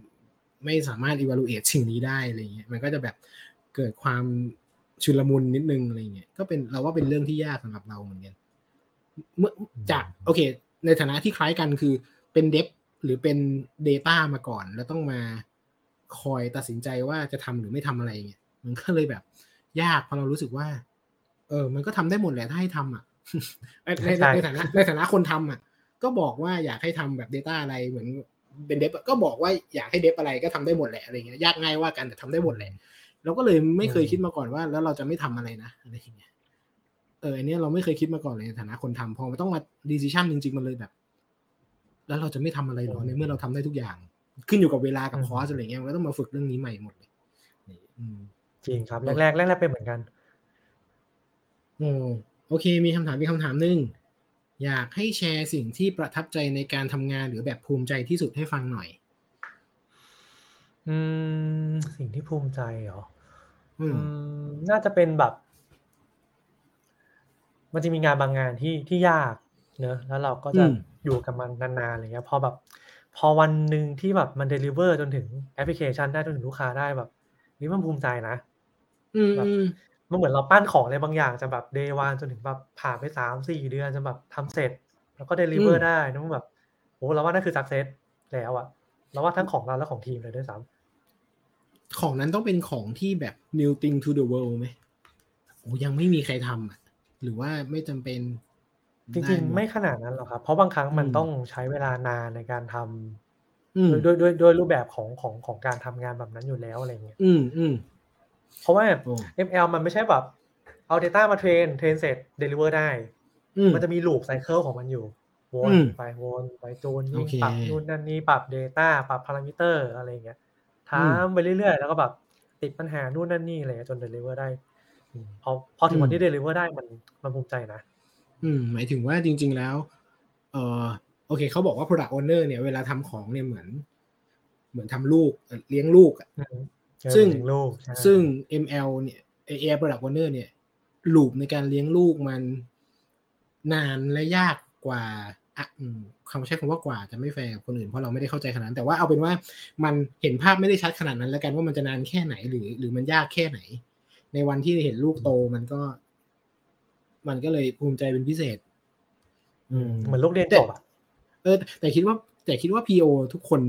ไม่สามารถ evaluate สิ่งนี้ได้อะไรเงี้ยมันก็จะแบบเกิดความชุลมุนนิดนึงอะไรเงี้ยก็เป็นเราว่าเป็นเรื่องที่ยากสำหรับเราเหมือนกันเมื่อจากโอเค ในฐานะที่คล้ายกันคือเป็นเดฟหรือเป็น Data มาก่อน แล้วต้องมา คอยตัดสินใจว่าจะทำหรือไม่ทำอะไรเงี้ยมันก็เลยแบบ ยากเพราะเรารู้สึกว่า เออ มันก็ทำได้หมดแหละถ้าให้ทำอะในในในฐานะในฐานะคนทำอะ ก็บอกว่าอยากให้ทำแบบ Data อะไรเหมือนเป็นเดฟก็บอกว่าอยากให้เดฟอะไรก็ทำได้หมดแหละอะไรเงี้ยยากง่ายว่ากันแต่ทำได้หมดแหละเราก็เลยไม่เคยคิดมาก่อนว่า แล้วเราจะไม่ทำอะไรนะอะไรอย่างเงี้ยเอออันเนี้ยเราไม่เคยคิดมาก่อนเลยในฐานะคนทำพอมันต้องมา decision จริงๆมันเลยแบบ แล้วเราจะไม่ทำอะไรหรอในเมื่อเราทำได้ทุกอย่าง ขึ้นอยู่กับเวลากับคอร์สอะไรเงี้ยมันก็ต้องมาฝึกเรื่องนี้ใหม่หมดเลยนี่อืมจริงครับ แรกๆแรกๆเป็นเหมือนกันโอ้โอเค มีคำถามมีคำถามหนึ่งอยากให้แชร์สิ่งที่ประทับใจในการทำงานหรือแบบภูมิใจที่สุดให้ฟังหน่อย อืม สิ่งที่ภูมิใจเหรออืมอืมน่าจะเป็นแบบ มันจะมีงานบางงานที่ที่ยากเนอะแล้วเราก็จะอืมอยู่กับมันนานๆอะไรเงี้ยพอแบบ พอวันหนึ่งที่แบบมัน deliver จนถึงแอปพลิเคชันได้จนถึงลูกค้าได้แบบนี่มันภูมิใจนะอืมแบบอืมมันเหมือนเราปั้นของอะไรบางอย่างจะแบบ day one จนถึงแบบผ่านไปสามสี่เดือนจนแบบทำเสร็จ แล้วก็ deliver ได้นั่นแบบโอ้เราว่านั่นคือ success แล้วอะเราว่าทั้งของเราและของทีมเลยด้วยซ้ำของนั้นต้องเป็นของที่แบบ new thing to the world ไหมโอ้ยังไม่มีใครทำอะ หรือว่าไม่จำเป็น จริงด้หๆไม่ขนาดนั้นหรอกครับ เพราะบางครั้งมันอืมต้องใช้เวลานานในการทำอืมด้วยด้วย ด้วย ด้วยรูปแบบของ ของ ของการทำงานแบบนั้นอยู่แล้ว อะไรเงี้ย อืมอืมเพราะว่า โอ้ ML มันไม่ใช่แบบเอา Data มา train train เสร็จ Deliver ได้ อืมมันจะมีลูปไซเคิล ของมันอยู่ วอืนม ไป วนไป จูน โอยิ่งเค ปรับนู่นนั่นนี่ ปรับ Data ปรับพารามิเตอร์อะไรเงี้ยอืมทำไปเรื่อย ๆ แล้วก็แบบติดปัญหานู่นนั่นนี่ อะไรเงี้ย จน Deliver ได้ อืม พอ พอถึงวันที่ Deliver ได้ มัน มันภูมิใจนะ อืมหมายถึงว่าจริง ๆ แล้ว เออโอเคเขาบอกว่า product owner เนี่ยเวลาทำของเนี่ยเหมือน เหมือนทำลูกเอ่อเลี้ยงลูกอะอืมเออซึ่งเลี้ยงลูกใช่ซึ่ง ML เนี่ย AI Product Owner เนี่ยลูปในการเลี้ยงลูกมันนานและยากกว่าอะอืมคำใช้คำว่ากว่าจะไม่แฟร์กับคนอื่นเพราะเราไม่ได้เข้าใจขนาดนั้น แต่ว่าเอาเป็นว่ามันเห็นภาพไม่ได้ชัดขนาดนั้น แล้วกันว่ามันจะนานแค่ไหนหรือ หรือมันยากแค่ไหน ในวันที่เห็นลูกโตมันก็ มันก็เลยภูมิใจเป็นพิเศษ อืมเหมือนลูกเรียนจบอะเออ แต่คิดว่า แต่คิดว่า PO ทุกคน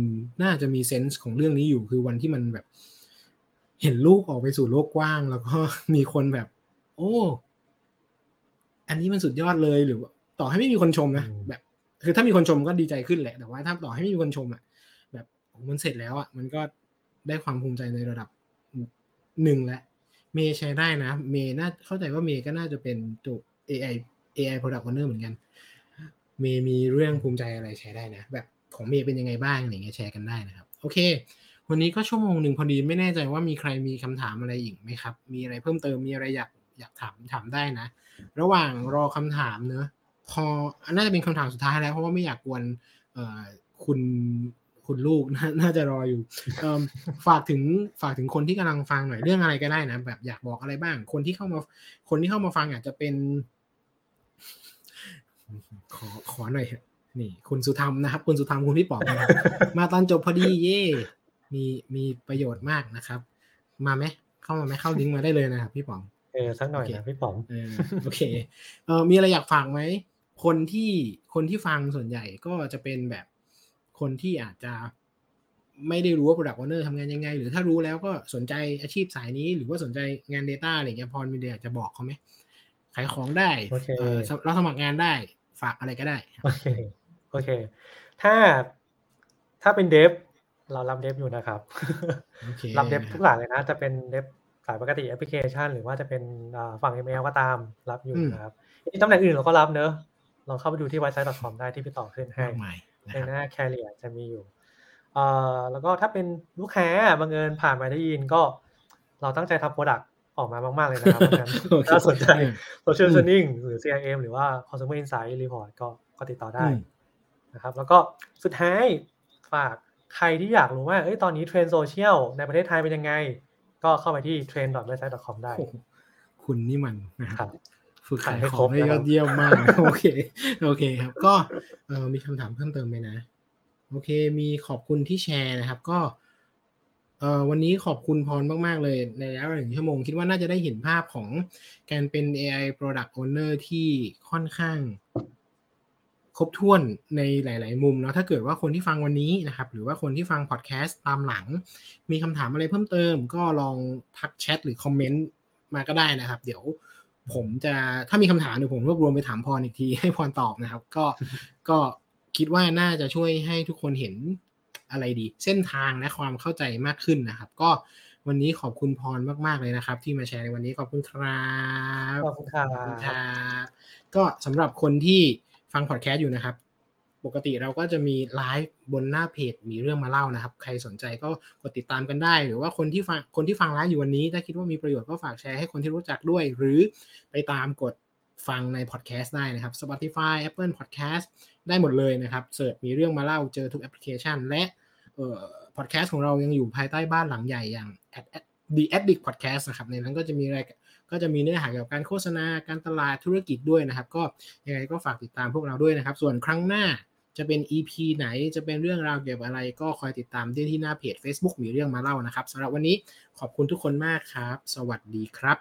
น่าจะมีเซนส์ของเรื่องนี้อยู่คือวันที่มันแบบ เห็นลูกออกไปสู่โลกกว้าง แล้วก็มีคนแบบ โอ้อันนี้มันสุดยอดเลยหรือว่าต่อให้ไม่มีคนชมนะอืมแบบ คือถ้ามีคนชมก็ดีใจขึ้นแหละ แต่ว่าถ้าต่อให้ไม่มีคนชมอะ แบบโอ้มันเสร็จแล้วอะมันก็ได้ความภูมิใจในระดับหนึ่งแล้ว เมย์ใช้ได้นะ เมย์น่าเข้าใจว่าเมย์ก็น่าจะเป็นตัว AI AI product owner เหมือนกัน เมย์มีเรื่องภูมิใจอะไรแชร์ได้นะ แบบของเมย์เป็นยังไงบ้างอะไรเงี้ยแชร์กันได้นะครับ โอเค วันนี้ก็ชั่วโมงหนึ่งพอดีไม่แน่ใจว่ามีใครมีคำถามอะไรอีกไหมครับ มีอะไรเพิ่มเติมมีอะไรอยากอยากถามถามได้นะ ระหว่างรอคำถามเนอะพอน่าจะเป็นคำถามสุดท้ายแล้วเพราะว่าไม่อยากกวนเอ่อคุณ คุณลูกนาน่าจะรออยู่เอิ่มฝากถึงฝากถึงคนที่กำลังฟังหน่อยเรื่องอะไรก็ได้นะ แบบอยากบอกอะไรบ้าง คนที่เข้ามา คนที่เข้ามาฟังอาจจะเป็น ขอขอหน่อยเถอะนี่ คุณสุธรรมนะครับ คุณสุธรรมคุณพี่ป๋องนะครับมาตอนจบพอดีเย่มีมีประโยชน์มากนะครับ มาไหมเข้ามาไหมเข้าลิงก์มาได้เลยนะครับพี่ป๋องเออสักหน่อยโอเคนะพี่ป๋อมเออโอเคเออมีอะไรอยากฝากไหมคนที่คนที่ฟังส่วนใหญ่ก็จะเป็นแบบ คนที่อาจจะไม่ได้รู้ว่า Product Owner ทำงานยังไง หรือถ้ารู้แล้วก็สนใจอาชีพสายนี้ หรือว่าสนใจงาน Data อะไรเงี้ยพรมีเดียอยากจะบอกเขาไหมขายของได้โอเคเออรับสมัครงานได้ฝากอะไรก็ได้โอเคโอเค ถ้าถ้าเป็นเดฟเรารับเดฟอยู่นะครับโอเครับเดฟนะครับทุกหลังเลยนะ จะเป็นเดฟสายปกติแอปพลิเคชัน หรือว่าจะเป็นอ่าฝั่ง ML ก็ตามรับอยู่อืมนะครับอีกตำแหน่งอื่นเราก็รับเนอะลองเข้าไปดูที่ website.com ได้ที่พี่ต่อขึ้นให้ มากมายนะในครับหน้า Career จะมีอยู่เอ่อแล้วก็ถ้าเป็นลูกค้าบังเอิญผ่านมาได้ยินก็ เราตั้งใจทำ product ออกมามาก ๆ เลยนะครับเพราะฉะนั้นโอเคถ้าสนใจอืม Social อืม Listening หรือ CRM หรือว่า Consumer Insight Report ก็ก็ติดต่อได้อืมนะครับ แล้วก็สุดท้ายฝากใครที่อยากรู้ว่าเอ้ยตอนนี้เทรนด์โซเชียลในประเทศไทยเป็นยังไง ก็เข้าไปที่ trend.website.com ได้โอ้โหคุณนี่มันนะคครัรับบ ฝึกขายขายให้ขครองบได้นะยครัอบดเยี่ยมมาก โอเค โอเคครับ ก็เออมีคำถามเพิ่มเติมไหมนะ โอเค มีขอบคุณที่แชร์นะครับ ก็เออวันนี้ขอบคุณพรมาก ๆ เลย ในระยะเวลาหนึ่งชั่วโมง คิดว่าน่าจะได้เห็นภาพของการเป็น AI Product Owner ที่ค่อนข้างครบถ้วนในหลาย ๆ มุมเนาะถ้าเกิดว่าคนที่ฟังวันนี้นะครับ หรือว่าคนที่ฟังพอดแคสต์ตามหลัง มีคำถามอะไรเพิ่มเติม ก็ลองทักแชทหรือคอมเมนต์มาก็ได้นะครับ เดี๋ยว ผมจะถ้ามีคำถามเดี๋ยวผมรวบรวมไปถามพรอีกทีให้พรตอบนะครับ ก็ก็คิดว่าน่าจะช่วยให้ทุกคนเห็นอะไรดี เส้นทางและความเข้าใจมากขึ้นนะครับ ก็วันนี้ขอบคุณพรมาก ๆ เลยนะครับ ที่มาแชร์ในวันนี้ขอบคุณครับขอบคุณครับขอบคุณครับก็สำหรับคนที่ฟังพอดแคสต์อยู่นะครับ ปกติเราก็จะมีไลฟ์บนหน้าเพจมีเรื่องมาเล่านะครับ ใครสนใจก็กดติดตามกันได้ หรือว่าคนที่ฟังคนที่ฟังไลฟ์อยู่วันนี้ ถ้าคิดว่ามีประโยชน์ก็ฝากแชร์ให้คนที่รู้จักด้วย หรือไปตามกดฟังในพอดแคสต์ได้นะครับ Spotify Apple Podcast ได้หมดเลยนะครับ search มีเรื่องมาเล่าเจอทุกแอปพลิเคชัน และเอ่อพอดแคสต์ของเรายังอยู่ภายใต้บ้านหลังใหญ่อย่าง The Addict Podcast นะครับในนั้นก็จะมีรายก็จะมีเนื้อหาเกี่ยวกับการโฆษณาการตลาดธุรกิจด้วยนะครับ ก็ยังไงก็ฝากติดตามพวกเราด้วยนะครับ ส่วนครั้งหน้า จะเป็น EP ไหนจะเป็นเรื่องราวเกี่ยวกับอะไร ก็คอยติดตามได้ที่หน้าเพจ Facebook มีเรื่องมาเล่านะครับสำหรับวันนี้ขอบคุณทุกคนมากครับ สวัสดีครับ